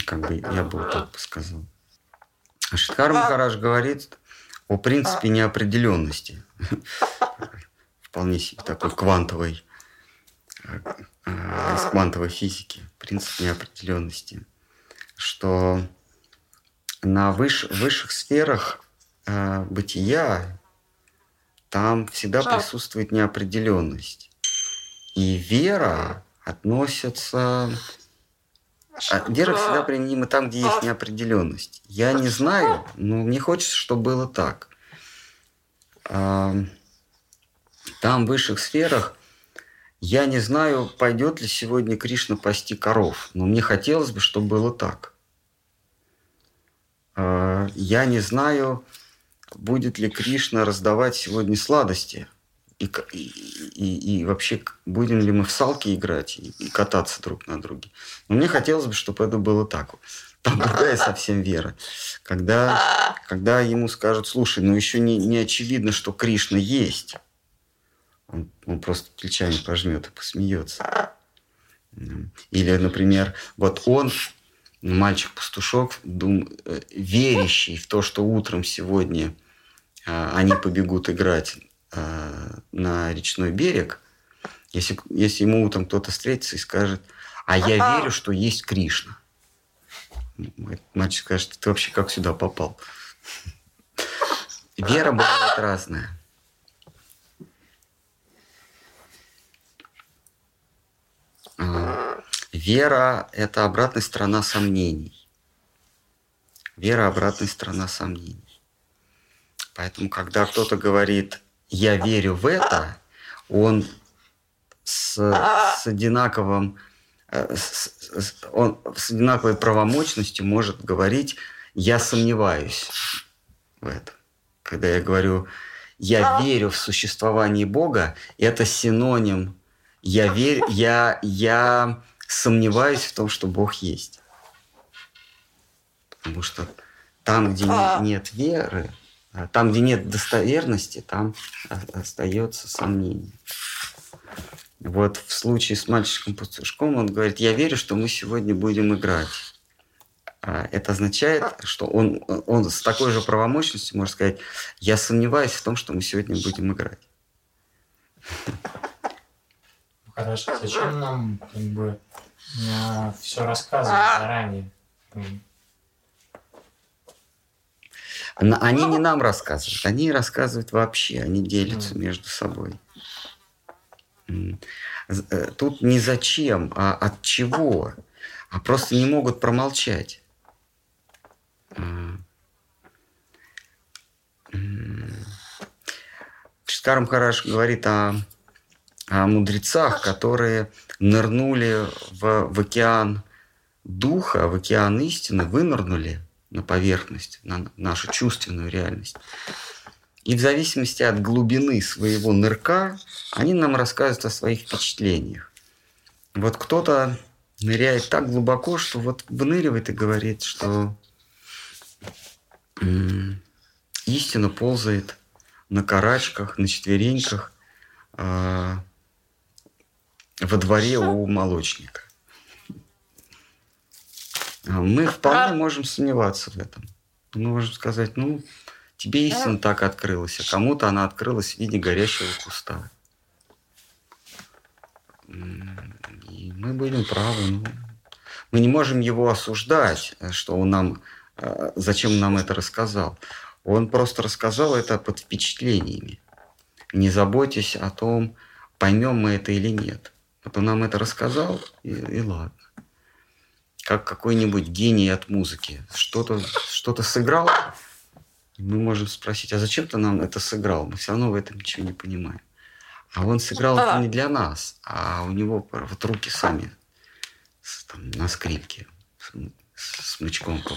Как бы я бы вот так сказал. Шидхар Махараш говорит о принципе неопределенности. Вполне себе такой квантовой, а, из квантовой физики. Принцип неопределенности. Что на выш, высших сферах э, бытия там всегда присутствует неопределенность. И вера относится... А вера всегда применима там, где есть неопределенность. Я не знаю, но мне хочется, чтобы было так. А, там, в высших сферах, я не знаю, пойдет ли сегодня Кришна пасти коров, но мне хотелось бы, чтобы было так. А, я не знаю, будет ли Кришна раздавать сегодня сладости. И, и, и вообще, будем ли мы в салки играть и, и кататься друг на друге. Но мне хотелось бы, чтобы это было так. Там другая совсем вера. Когда, когда ему скажут, слушай, ну еще не, не очевидно, что Кришна есть. Он, он просто плечами пожмет и посмеется. Или, например, вот он мальчик-пастушок, дум, э, верящий в то, что утром сегодня а, они побегут играть а, на речной берег, если, если ему утром кто-то встретится и скажет, а я верю, что есть Кришна. Мальчик скажет, ты вообще как сюда попал? Вера бывает разная. А, Вера – это обратная сторона сомнений. Вера – обратная сторона сомнений. Поэтому, когда кто-то говорит «я верю в это», он с, с одинаковым э, с, он с одинаковой правомощностью может говорить «я сомневаюсь в этом». Когда я говорю «я верю в существование Бога», это синоним «я верю», «я, я сомневаюсь в том, что Бог есть. Потому что там, где а. нет веры, а там, где нет достоверности, там остается сомнение. Вот в случае с мальчиком-пастушком он говорит, я верю, что мы сегодня будем играть. А это означает, что он, он с такой же правомощностью может сказать, я сомневаюсь в том, что мы сегодня будем играть. Хорошо, зачем нам как бы все рассказывать заранее? Они не нам рассказывают, они рассказывают вообще, они делятся между собой. Э, тут не зачем, а от чего, а просто не могут промолчать. Шкарм Хараш говорит о о мудрецах, которые нырнули в, в океан духа, в океан истины, вынырнули на поверхность, на нашу чувственную реальность. И в зависимости от глубины своего нырка, они нам рассказывают о своих впечатлениях. Вот кто-то ныряет так глубоко, что вот выныривает и говорит, что истина ползает на карачках, на четвереньках э, во дворе у молочника. А мы вполне можем сомневаться в этом. Мы можем сказать, ну, тебе истина так открылась, а кому-то она открылась в виде горящего куста. И мы будем правы. Ну, мы не можем его осуждать, что он нам, э, зачем нам это рассказал. Он просто рассказал это под впечатлениями. Не заботьтесь о том, поймем мы это или нет. Вот он нам это рассказал, и, и ладно. Как какой-нибудь гений от музыки. Что-то что сыграл, мы можем спросить, а зачем ты нам это сыграл? Мы все равно в этом ничего не понимаем. А он сыграл это не для нас, а у него вот руки сами там, на скрипке с, с смычком по.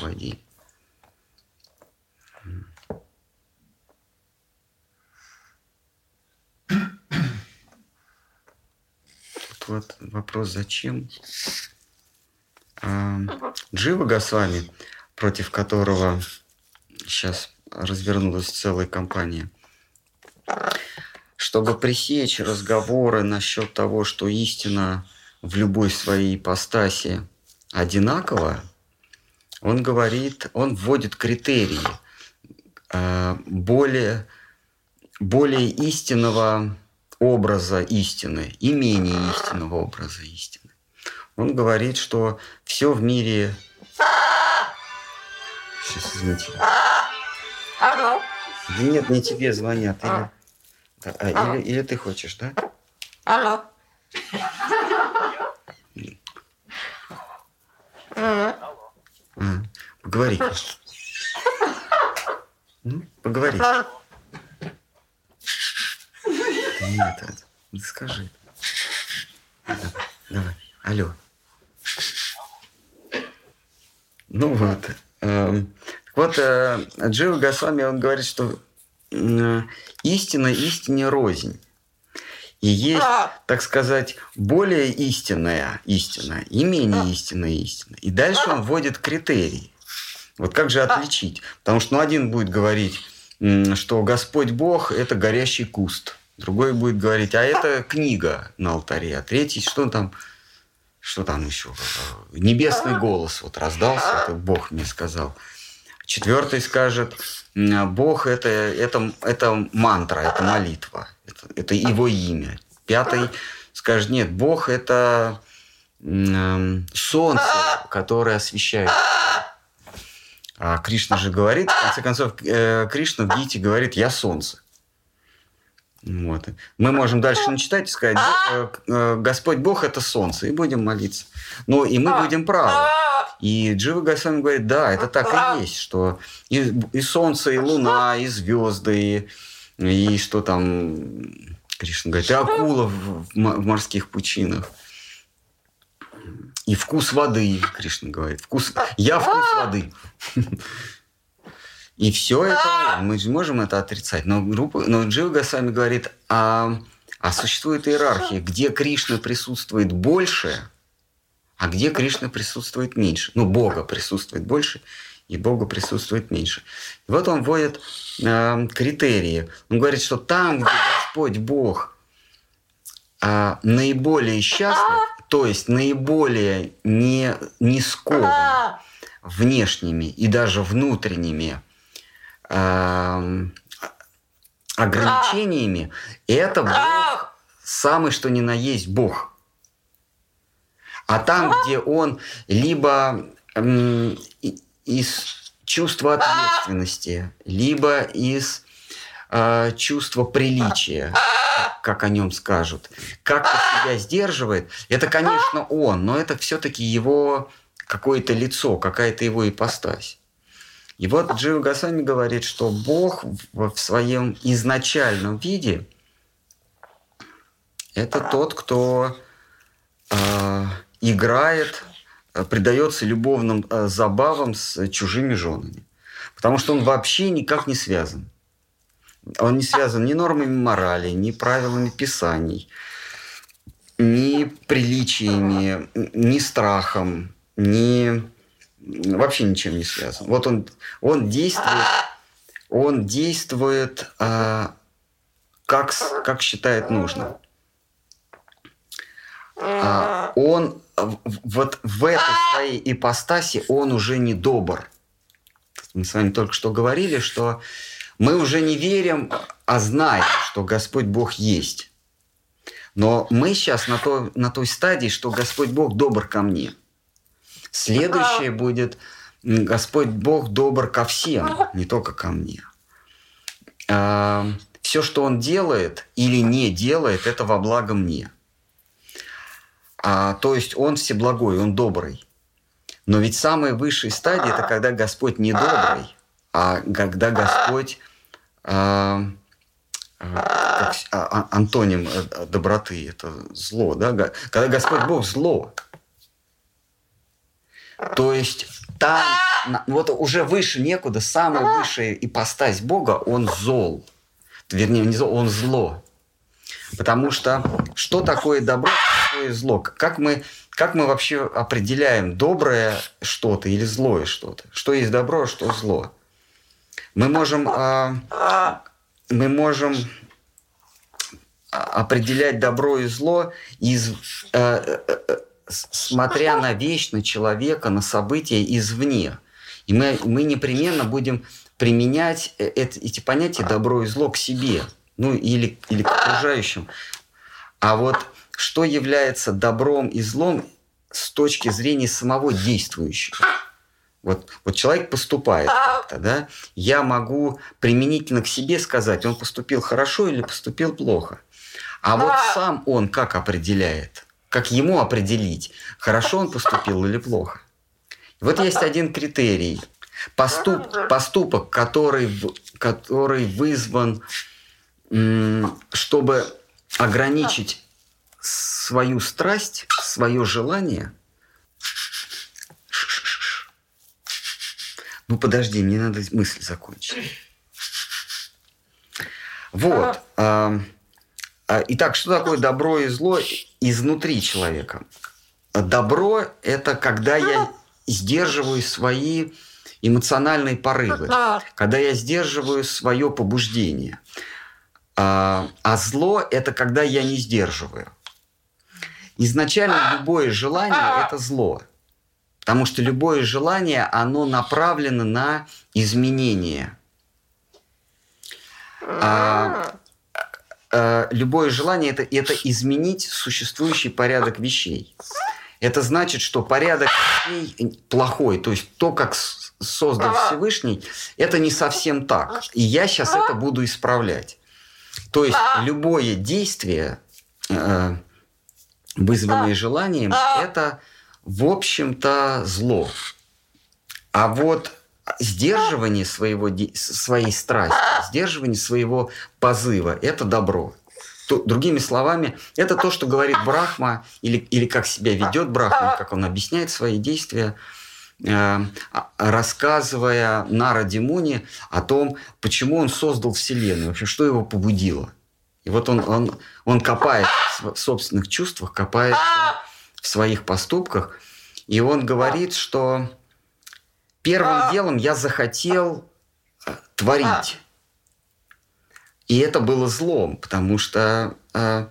Вот вопрос, зачем? А, Джива Госвами, против которого сейчас развернулась целая кампания, чтобы пресечь разговоры насчет того, что истина в любой своей ипостаси одинакова, он говорит, он вводит критерии э, более, более истинного образа истины и менее истинного образа истины. Он говорит, что все в мире... Сейчас, извините. Да нет, не тебе звонят. Или, а, или, или ты хочешь, да? Алло. Поговори. Поговори. Нет, скажи. Давай. Алло. Ну вот. Э, вот э, Джива Госвами, он говорит, что истина истине рознь. И есть, так сказать, более истинная истина и менее истинная истина. И дальше он вводит критерии. Вот как же отличить? Потому что ну, один будет говорить, что Господь Бог – это горящий куст. Другой будет говорить, а это книга на алтаре. А третий, что там, что там еще? Небесный голос вот раздался, это Бог мне сказал. Четвертый скажет, Бог это, это, это мантра, это молитва, это, это его имя. Пятый скажет, нет, Бог это солнце, которое освещает. А Кришна же говорит, в конце концов, э, Кришна в Гите говорит, я солнце. Вот. Мы можем дальше начитать и сказать, э, э, Господь Бог – это солнце, и будем молиться. Ну, и мы будем правы. И Джива Госвами говорит, да, это так и есть, что и, и солнце, и луна, и звезды, и, и что там, Кришна говорит, и акула в, в морских пучинах. И вкус воды, Кришна говорит. Вкус... Я вкус воды. И все это, мы же можем это отрицать. Но, группа, но Джива Госвами говорит, а, а существует иерархия, где Кришна присутствует больше, а где Кришна присутствует меньше. Ну, Бога присутствует больше, и Бога присутствует меньше. И вот он вводит э, критерии. Он говорит, что там, где Господь Бог э, наиболее счастлив, то есть наиболее не, не скован внешними и даже внутренними э, ограничениями, это Бог, самый что ни на есть Бог. А там, где он либо э, из чувства ответственности, либо из э, чувства приличия, как о нем скажут, как себя сдерживает, это, конечно, он, но это все-таки его какое-то лицо, какая-то его ипостась. И вот Джио Гасами говорит, что Бог в своем изначальном виде это тот, кто э, играет, предается любовным э, забавам с чужими женами. Потому что он вообще никак не связан. Он не связан ни нормами морали, ни правилами писаний, ни приличиями, ни страхом, ни вообще ничем не связан. Вот он, он действует, он действует а, как, как считает нужно. А, он вот в этой своей ипостаси он уже не добр. Мы с вами только что говорили, что мы уже не верим, а знаем, что Господь Бог есть. Но мы сейчас на, то, на той стадии, что Господь Бог добр ко мне. Следующее будет Господь Бог добр ко всем, не только ко мне. А, все, что Он делает или не делает, это во благо мне. А, то есть Он всеблагой, Он добрый. Но ведь самая высшая стадия – это когда Господь не добрый, а когда Господь а, а, как, а, а антоним э, доброты – это зло. Да? Когда Господь Бог – зло. То есть там, вот уже выше некуда, самая высшая ипостась Бога, Он зол. Вернее, не зол, Он зло. Потому что что такое добро, что такое зло? Как мы, как мы вообще определяем доброе что-то или злое что-то? Что есть добро, а что зло? Мы можем, э, мы можем определять добро и зло из, э, э, смотря на вещь, на человека, на события извне. И мы, мы непременно будем применять эти понятия добро и зло к себе – ну или, или к окружающим. А вот что является добром и злом с точки зрения самого действующего? Вот, вот человек поступает как-то, да, я могу применительно к себе сказать, он поступил хорошо или поступил плохо. А вот сам он как определяет? Как ему определить, хорошо он поступил или плохо? Вот есть один критерий. Поступ, поступок, который, который вызван чтобы ограничить свою страсть, свое желание. Ну подожди, мне надо мысль закончить. Вот. А, итак, что такое добро и зло изнутри человека? Добро – это когда я сдерживаю свои эмоциональные порывы, когда я сдерживаю свое побуждение – а, а зло – это когда я не сдерживаю. Изначально любое желание – это зло. Потому что любое желание, оно направлено на изменение. А, а, любое желание это, – это изменить существующий порядок вещей. Это значит, что порядок вещей плохой. То есть то, как создал Всевышний, это не совсем так. И я сейчас это буду исправлять. То есть любое действие, э, вызванное желанием, это, в общем-то, зло. А вот сдерживание своего, своей страсти, сдерживание своего позыва – это добро. Другими словами, это то, что говорит Брахма, или, или как себя ведет Брахма, как он объясняет свои действия – Э, рассказывая Нара Муни о том, почему он создал Вселенную, вообще, что его побудило. И вот он, он, он копает в собственных чувствах, копает в своих поступках, и он говорит, что первым делом я захотел э, творить. И это было злом, потому что э,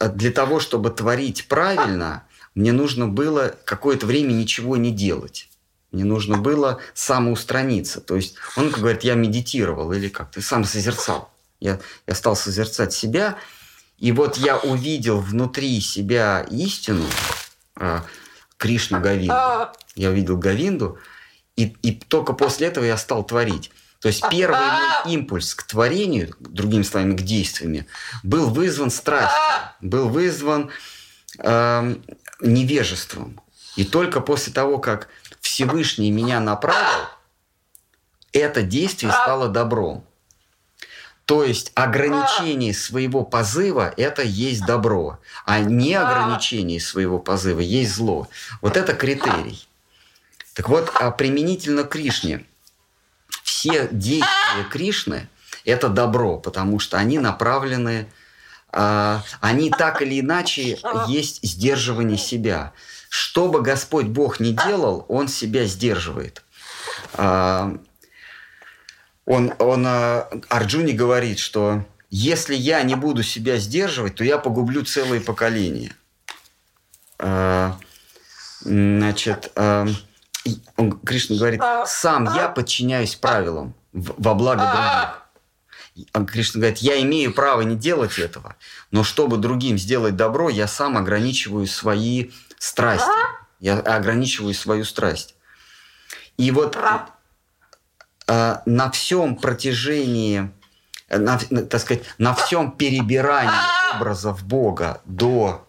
для того, чтобы творить правильно, мне нужно было какое-то время ничего не делать. Мне нужно было самоустраниться. То есть он говорит, я медитировал или как-то сам созерцал. Я, я стал созерцать себя, и вот я увидел внутри себя истину, э, Кришну Гавинду. Я увидел Гавинду, и, и только после этого я стал творить. То есть первый мой импульс к творению, другими словами, к действиям, был вызван страстью, был вызван э, невежеством. И только после того, как Всевышний меня направил, это действие стало добром. То есть ограничение своего позыва – это есть добро, а не ограничение своего позыва есть зло. Вот это критерий. Так вот, а применительно к Кришне, все действия Кришны – это добро, потому что они направлены, э, они так или иначе есть сдерживание себя. Что бы Господь Бог ни делал, Он себя сдерживает. Э, он, он Арджуне говорит, что если я не буду себя сдерживать, то я погублю целые поколения. Значит, он, Кришна говорит, сам я подчиняюсь правилам во благо других. Кришна говорит, я имею право не делать этого, но чтобы другим сделать добро, я сам ограничиваю свои страсти. Я ограничиваю свою страсть. И вот э, на всем протяжении, на, так сказать, на всем перебирании образов Бога до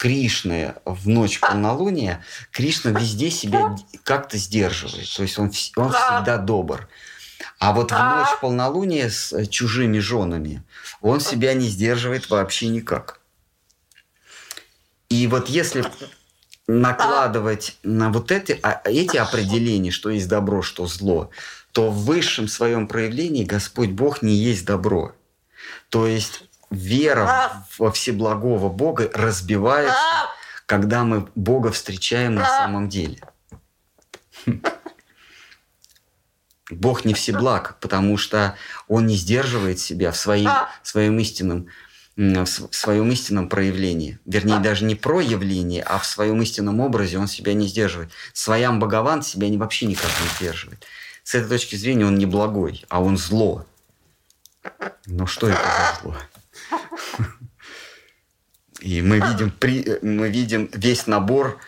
Кришны в ночь полнолуния, Кришна везде себя как-то сдерживает. То есть он, он всегда добр. А вот в ночь полнолуния с э, чужими женами он себя не сдерживает вообще никак. И вот если накладывать на вот эти, а, эти определения, что есть добро, что зло, то в высшем своем проявлении Господь Бог не есть добро. То есть вера во всеблагого Бога разбивается, когда мы Бога встречаем на самом деле. Бог не всеблаг, потому что Он не сдерживает себя в своим, своем истинном в своем истинном проявлении. Вернее, даже не проявлении, а в своем истинном образе он себя не сдерживает. Своям Богован себя вообще никак не сдерживает. С этой точки зрения он не благой, а он зло. Но что это за зло? И мы видим, при, мы видим весь набор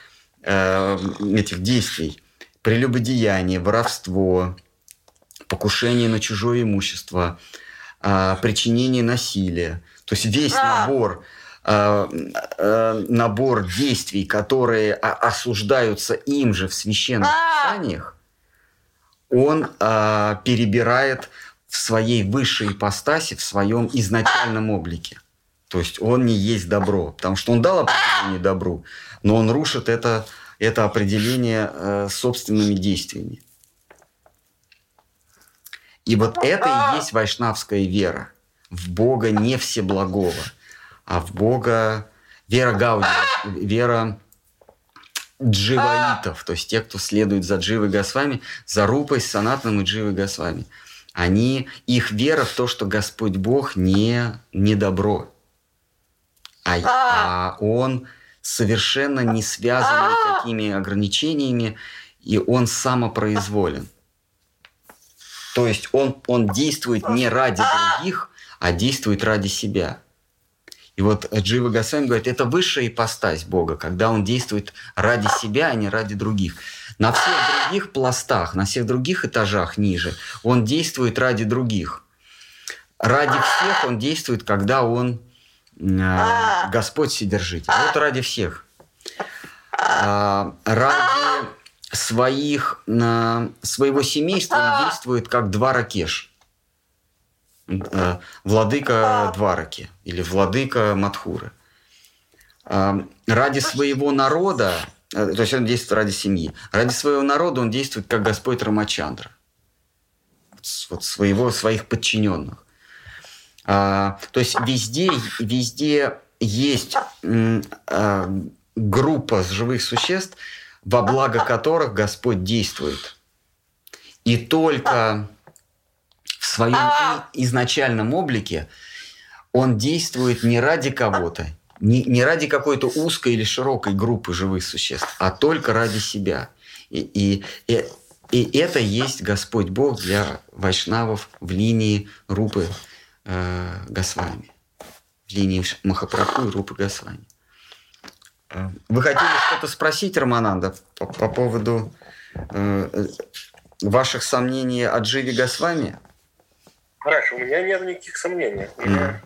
э, этих действий. Прелюбодеяние, воровство, покушение на чужое имущество, э, причинение насилия. То есть весь набор э, э, набор действий, которые осуждаются им же в священных писаниях, он э, перебирает в своей высшей ипостаси, в своем изначальном облике. То есть он не есть добро, потому что он дал определение добру, но он рушит это, это определение э, собственными действиями. И вот это и есть вайшнавская вера в Бога не всеблагого, а в Бога вера Гауди, вера дживаитов, то есть те, кто следует за Дживой Госвами, за Рупой, Санатным и Дживой Госвами. Они, их вера в то, что Господь Бог не, не добро, а, а он совершенно не связан никакими ограничениями, и он самопроизволен. То есть он, он действует не ради других, а действует ради себя. И вот Джива Гасвами говорит, это высшая ипостась Бога, когда он действует ради себя, а не ради других. На всех других пластах, на всех других этажах ниже он действует ради других. Ради всех он действует, когда он э, Господь Вседержитель. Вот ради всех. А, ради своих, своего семейства он действует как два ракеш. Э, владыка Двараки или владыка Мадхуры. А, ради своего народа Э, то есть он действует ради семьи. Ради своего народа он действует как Господь Рамачандра. Вот своего, своих подчиненных. А, то есть везде, везде есть а, группа живых существ, во благо которых Господь действует. И только своем изначальном облике он действует не ради кого-то, не, не ради какой-то узкой или широкой группы живых существ, а только ради себя. И, и, и, и это есть Господь Бог для вайшнавов в линии Рупы э, Госвами, в линии Махапрабху и Рупы Госвами. Э, вы хотели что-то спросить, Романанда, по, по поводу э, ваших сомнений о Дживе Госвами? Хорошо, у меня нет никаких сомнений. Mm.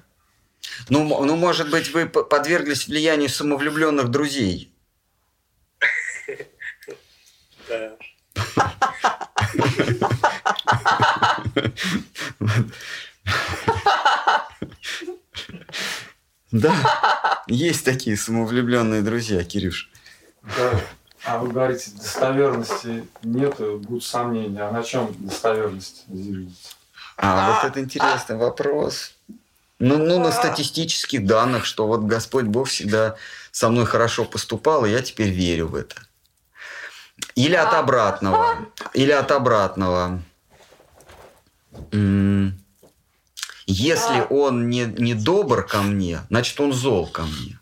Ну, ну, может быть, вы подверглись влиянию самовлюбленных друзей. Да, есть такие самовлюбленные друзья, Кирюш. Да. А вы говорите, достоверности нет, будут сомнения. А на чем достоверность зиждется? А вот это интересный вопрос. Ну, ну, на статистических данных, что вот Господь Бог всегда со мной хорошо поступал, и я теперь верю в это. Или от обратного. Или от обратного. Если он не, не добр ко мне, значит, он зол ко мне.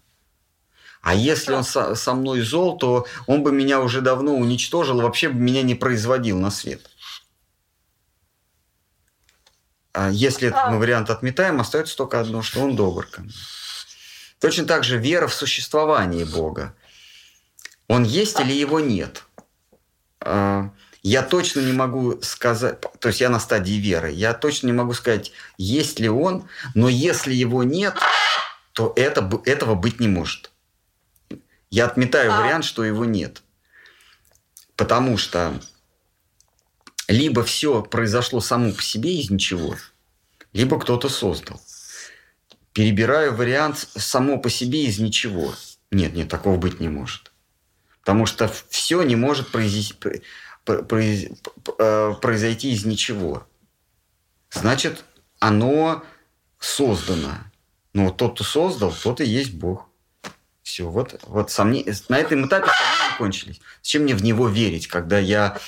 А если он со, со мной зол, то он бы меня уже давно уничтожил, вообще бы меня не производил на свет. А если этот мы вариант отметаем, остается только одно, что он добр ко мне. Точно так же вера в существование Бога. Он есть или его нет? А, я точно не могу сказать, то есть я на стадии веры, я точно не могу сказать, есть ли он, но если его нет, то это, этого быть не может. Я отметаю а. вариант, что его нет. Потому что либо все произошло само по себе из ничего, либо кто-то создал. Перебираю вариант само по себе из ничего. Нет, нет, такого быть не может. Потому что все не может произойти, э, произойти из ничего. Значит, оно создано. Но тот, кто создал, тот и есть Бог. Все, вот, вот сомнения, на этом этапе сомнения кончились. Зачем мне в него верить, когда я,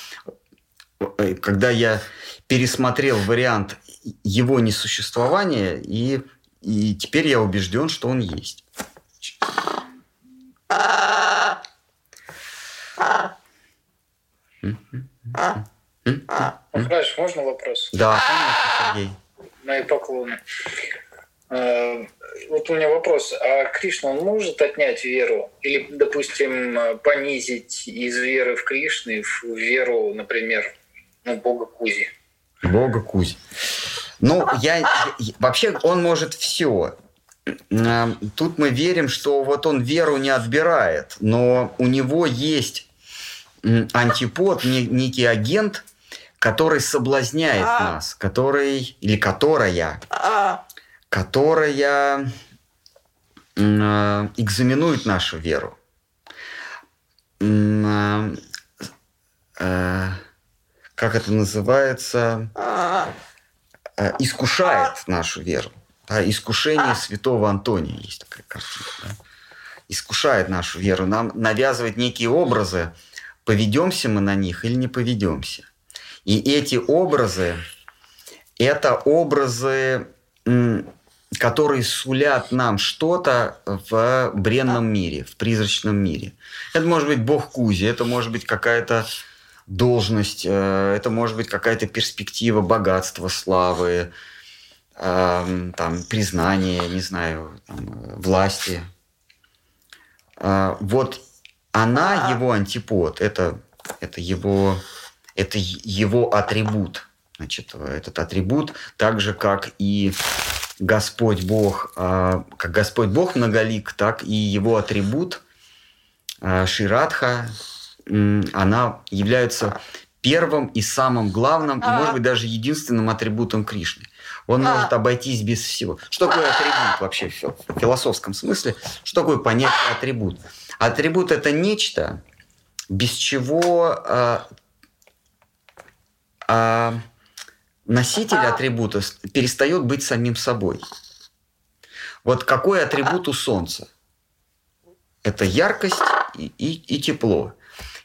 когда я пересмотрел вариант его несуществования, и, и теперь я убежден, что он есть. Махарадж, можно вопрос? Да, конечно, Сергей. Мои поклоны. Э, вот у меня вопрос. А Кришна, он может отнять веру? Или, допустим, понизить из веры в Кришны в веру, например, Бога Кузи? Бога Кузи. Ну, я, я вообще он может все. Тут мы верим, что вот он веру не отбирает, но у него есть антипод, некий агент, который соблазняет нас, который или которая которая э, экзаменует нашу веру. Э, э, как это называется? Искушает нашу веру. Да, искушение святого Антония есть такая картина. Да? Искушает нашу веру, нам навязывает некие образы, поведемся мы на них или не поведемся. И эти образы, это образы которые сулят нам что-то в бренном мире, в призрачном мире. Это может быть бог Кузи, это может быть какая-то должность, э, это может быть какая-то перспектива богатства, славы, эм, там, признания, не знаю, там, власти. Э, вот она, его антипод, это, это, его, это его атрибут. Значит, этот атрибут, так же, как и Господь Бог, а, как Господь Бог многолик, так и его атрибут а, Ширадха, она является первым и самым главным, и, может быть, даже единственным атрибутом Кришны. Он может обойтись без всего. Что такое атрибут вообще в философском смысле? Что такое понятие атрибут? Атрибут – это нечто, без чего а, а, носитель атрибута перестает быть самим собой. Вот какой атрибут у Солнца? Это яркость и, и, и тепло.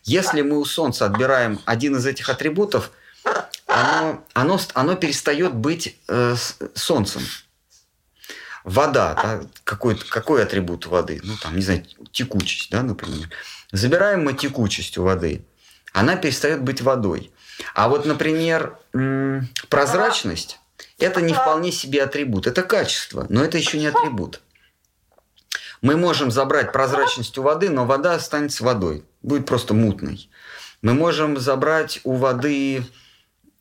Если мы у Солнца отбираем один из этих атрибутов, оно, оно, оно перестает быть э, Солнцем. Вода, да, какой, какой атрибут воды? Ну, там, не знаю, текучесть, да, например. Забираем мы текучесть у воды, она перестает быть водой. А вот, например, прозрачность – это не вполне себе атрибут. Это качество, но это еще не атрибут. Мы можем забрать прозрачность у воды, но вода останется водой, будет просто мутной. Мы можем забрать у воды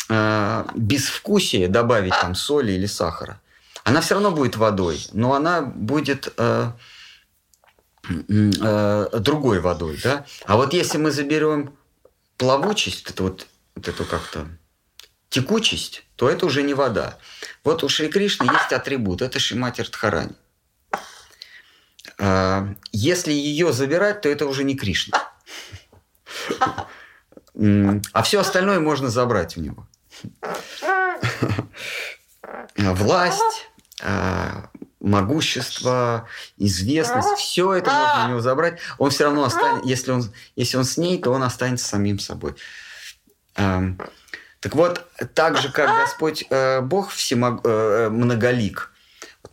э, безвкусие, добавить там соли или сахара. Она все равно будет водой, но она будет э, э, другой водой. Да? А вот если мы заберем плавучесть, это вот вот эту как-то текучесть, то это уже не вода. Вот у Шри Кришны есть атрибут, это Шимати Радхарани. А, если ее забирать, то это уже не Кришна. А все остальное можно забрать у него. власть, могущество, известность, все это можно у него забрать. Он все равно останется, если он, если он с ней, то он останется самим собой. Так вот, так же, как Господь э, Бог всемог, э, многолик,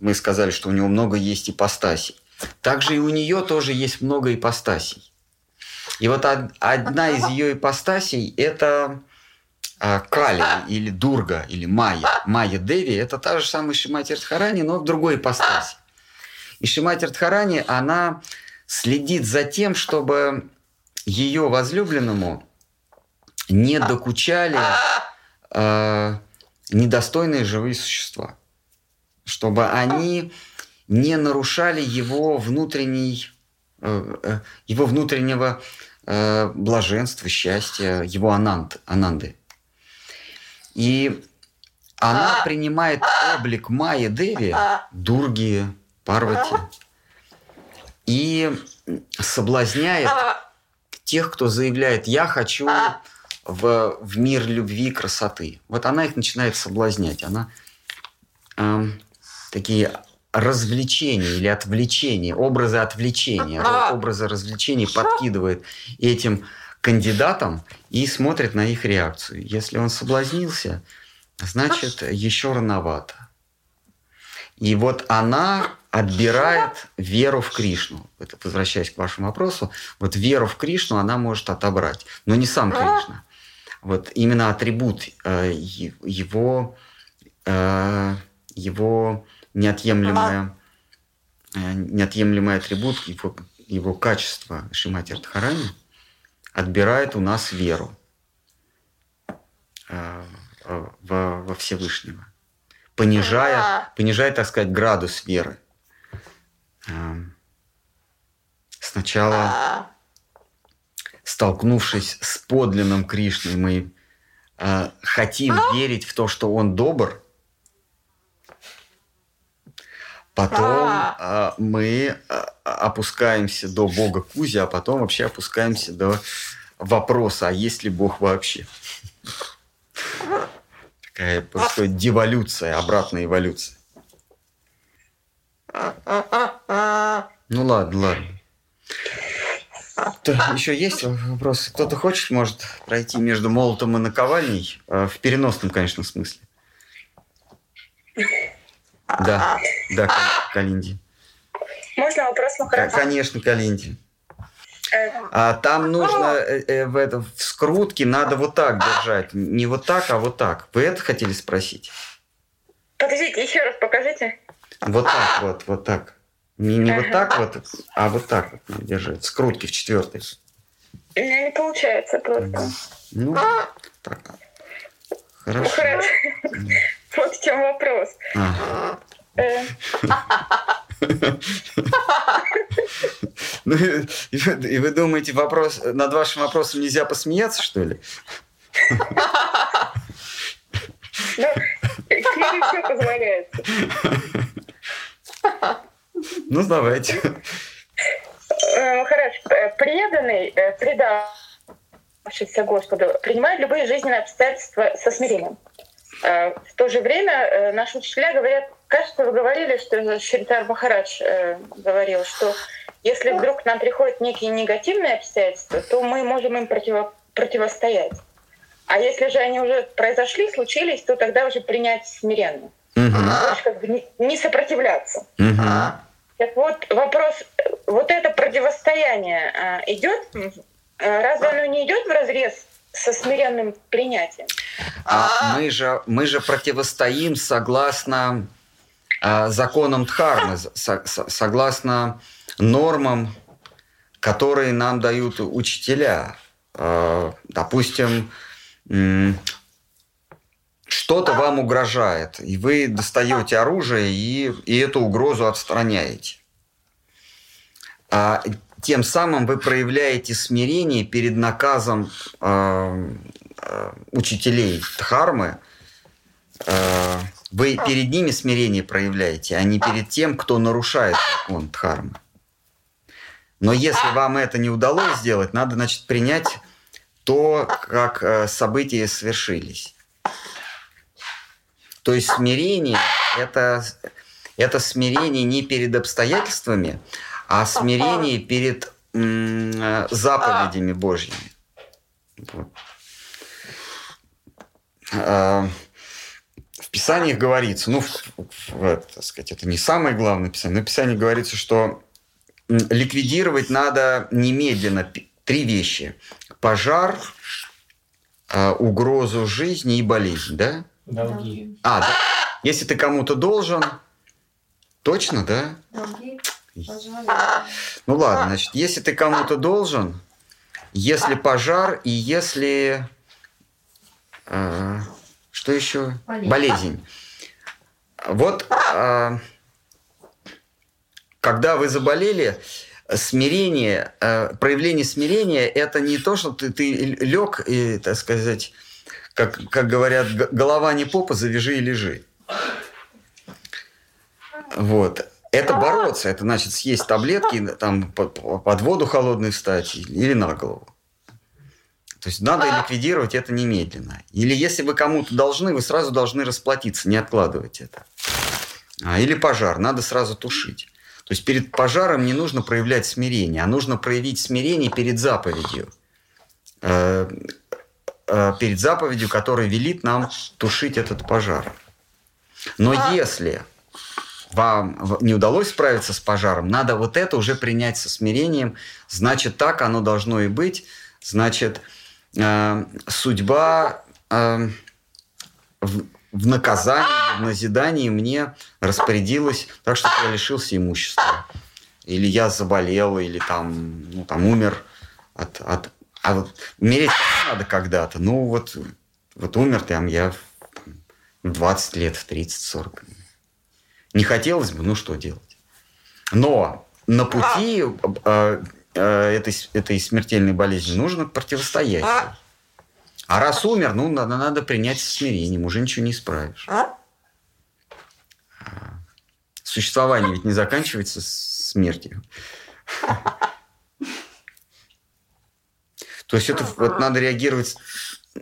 мы сказали, что у него много есть ипостасей, также и у нее тоже есть много ипостасей. И вот одна из ее ипостасей – это а, Кали или Дурга или Майя. Майя Деви – это та же самая Шимати Радхарани, но в другой ипостаси. И Шимати Радхарани, она следит за тем, чтобы ее возлюбленному не докучали э, недостойные живые существа, чтобы они не нарушали его внутренний, э, э его внутреннего э, блаженства, счастья, его ананд, ананды. И она принимает облик Майи Деви, Дурги, Парвати, и соблазняет тех, кто заявляет, я хочу в, в мир любви, красоты. Вот она их начинает соблазнять. Она э, такие развлечения или отвлечения, образы отвлечения, образы развлечений подкидывает этим кандидатам и смотрит на их реакцию. Если он соблазнился, значит, еще рановато. И вот она отбирает веру в Кришну. Это возвращаясь к вашему вопросу, вот веру в Кришну она может отобрать, но не сам Кришна. Вот именно атрибут э, его, э, его неотъемлемое, э, неотъемлемый атрибут, его, его качество Шимати Радхарани отбирает у нас веру э, во, во Всевышнего, понижая, понижая, так сказать, градус веры. Э, сначала столкнувшись с подлинным Кришной, мы э, хотим верить в то, что он добр, потом э, мы э, опускаемся до Бога Кузи, а потом вообще опускаемся до вопроса, а есть ли Бог вообще? Такая происходит деволюция, обратная эволюция. Ну ладно, ладно. Еще есть вопросы? Кто-то хочет, может, пройти между молотом и наковальней? Э, в переносном, конечно, смысле. Да, да, Калинди. Можно вопрос, Махарадж? Конечно, Калинди. Э, а там нужно э, э, в, это, в скрутке надо вот так держать. Не вот так, а вот так. Вы это хотели спросить? Подождите, еще раз покажите. Вот так вот, вот так. Не, не ага. вот так вот, а вот так вот надо держать. Скрутки в четвертой. У меня не получается просто. Ну, так. Хорошо. Ну, хорошо. Вот в чем вопрос. Ага. Э. Ну, и вы, думаете, вопрос, над вашим вопросом нельзя посмеяться, что ли? Ну, книге все позволяется. Ну, давайте. Э, хорошо. Э, преданный, предавшийся Господу, принимает любые жизненные обстоятельства со смирением. В то же время наши учителя говорят, кажется, вы говорили, что Шритар Махарадж говорил, что если вдруг нам приходят некие негативные обстоятельства, то мы можем им противо противостоять. А если же они уже произошли, случились, то тогда уже принять смиренно. Угу. как бы не, не сопротивляться. Угу. Так вот, вопрос, вот это противостояние идет, разве оно не идет в разрез со смиренным принятием? А мы же, мы же противостоим согласно а, законам Дхармы, со, со, согласно нормам, которые нам дают учителя. А, допустим, что-то вам угрожает, и вы достаете оружие и, и эту угрозу отстраняете. А тем самым вы проявляете смирение перед наказом э, э, учителей Дхармы. Э, вы перед ними смирение проявляете, а не перед тем, кто нарушает закон Дхармы. Но если вам это не удалось сделать, надо, значит, принять то, как э, события свершились. То есть смирение это, это смирение не перед обстоятельствами, а смирение перед м, заповедями Божьими. Вот. А, в Писании говорится, ну, так сказать, это не самое главное Писание, но в Писании говорится, что ликвидировать надо немедленно три вещи. Пожар, а, угрозу жизни и болезнь, да? Долги. А, да. Если ты кому-то должен, точно, да? Долги, Ну ладно, значит, если ты кому-то должен, если пожар и если... э, что еще? Болезнь. Болезнь. Вот э, когда вы заболели, смирение, э, проявление смирения – это не то, что ты, ты лег и, так сказать, как, как говорят, голова не попа, завяжи и лежи. Вот. Это бороться, это значит съесть таблетки, там под, воду холодную встать или на голову. То есть надо ликвидировать это немедленно. Или если вы кому-то должны, вы сразу должны расплатиться, не откладывать это. А, или пожар, надо сразу тушить. То есть перед пожаром не нужно проявлять смирение, а нужно проявить смирение перед заповедью. Э, э, перед заповедью, которая велит нам тушить этот пожар. Но если вам не удалось справиться с пожаром, надо вот это уже принять со смирением. Значит, так оно должно и быть. Значит, э, судьба э, в, в наказании, в назидании мне распорядилась так, что я лишился имущества. Или я заболел, или там, ну, там умер от, от... А вот умереть надо когда-то. Ну, вот, вот умер там я в 20 лет, в 30-40. Не хотелось бы, ну что делать? Но на пути э, э, этой, этой смертельной болезни нужно противостоять. ей. А раз умер, ну, надо, надо принять со смирением, уже ничего не исправишь. А, Существование ведь не заканчивается смертью. То есть это вот надо реагировать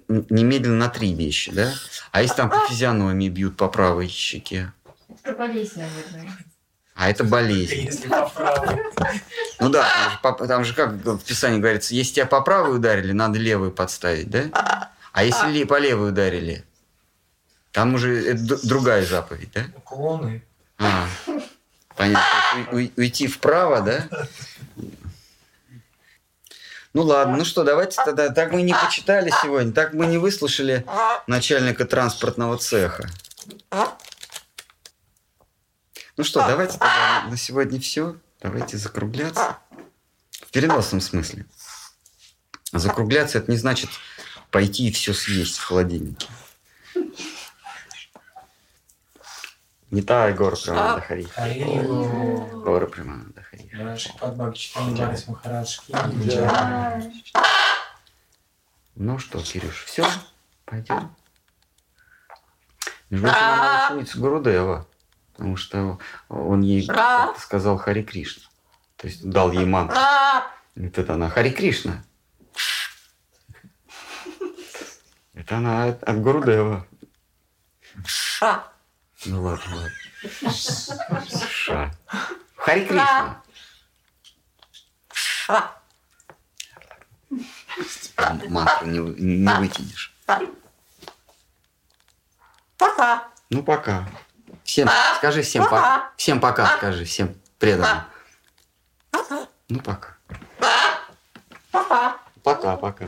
немедленно на три вещи, да? А если там по физиономии бьют по правой щеке? Это болезнь, наверное. А это болезнь. Ну да, там же, по- там же как в Писании говорится, если тебя по правой ударили, надо левую подставить, да? А если ли- по левой ударили, там уже другая заповедь, да? Уклоны. А, понятно. У- уйти вправо, да? Ну ладно, ну что, давайте тогда, так мы не почитали сегодня, так мы не выслушали начальника транспортного цеха. Ну что, давайте тогда на сегодня все. Давайте закругляться. В переносном смысле. Закругляться это не значит пойти и все съесть в холодильнике. Не та Праманда Хари. Наши подбаки читали Барис Махарадж. Да. Ну что, Кирюш, все? Пойдем. Между прочим, она ученица Гурудева, потому что он ей сказал Хари Кришна. То есть дал ей мантру. Вот это она Хари Кришна. Это она от, от Гурудева. Ну ладно, ладно. Ша. Хари Кришна. Мантру не, не вытянешь. Ну, пока. Всем, скажи всем пока. Всем пока, скажи, всем преданным. Ну, пока. Пока, пока.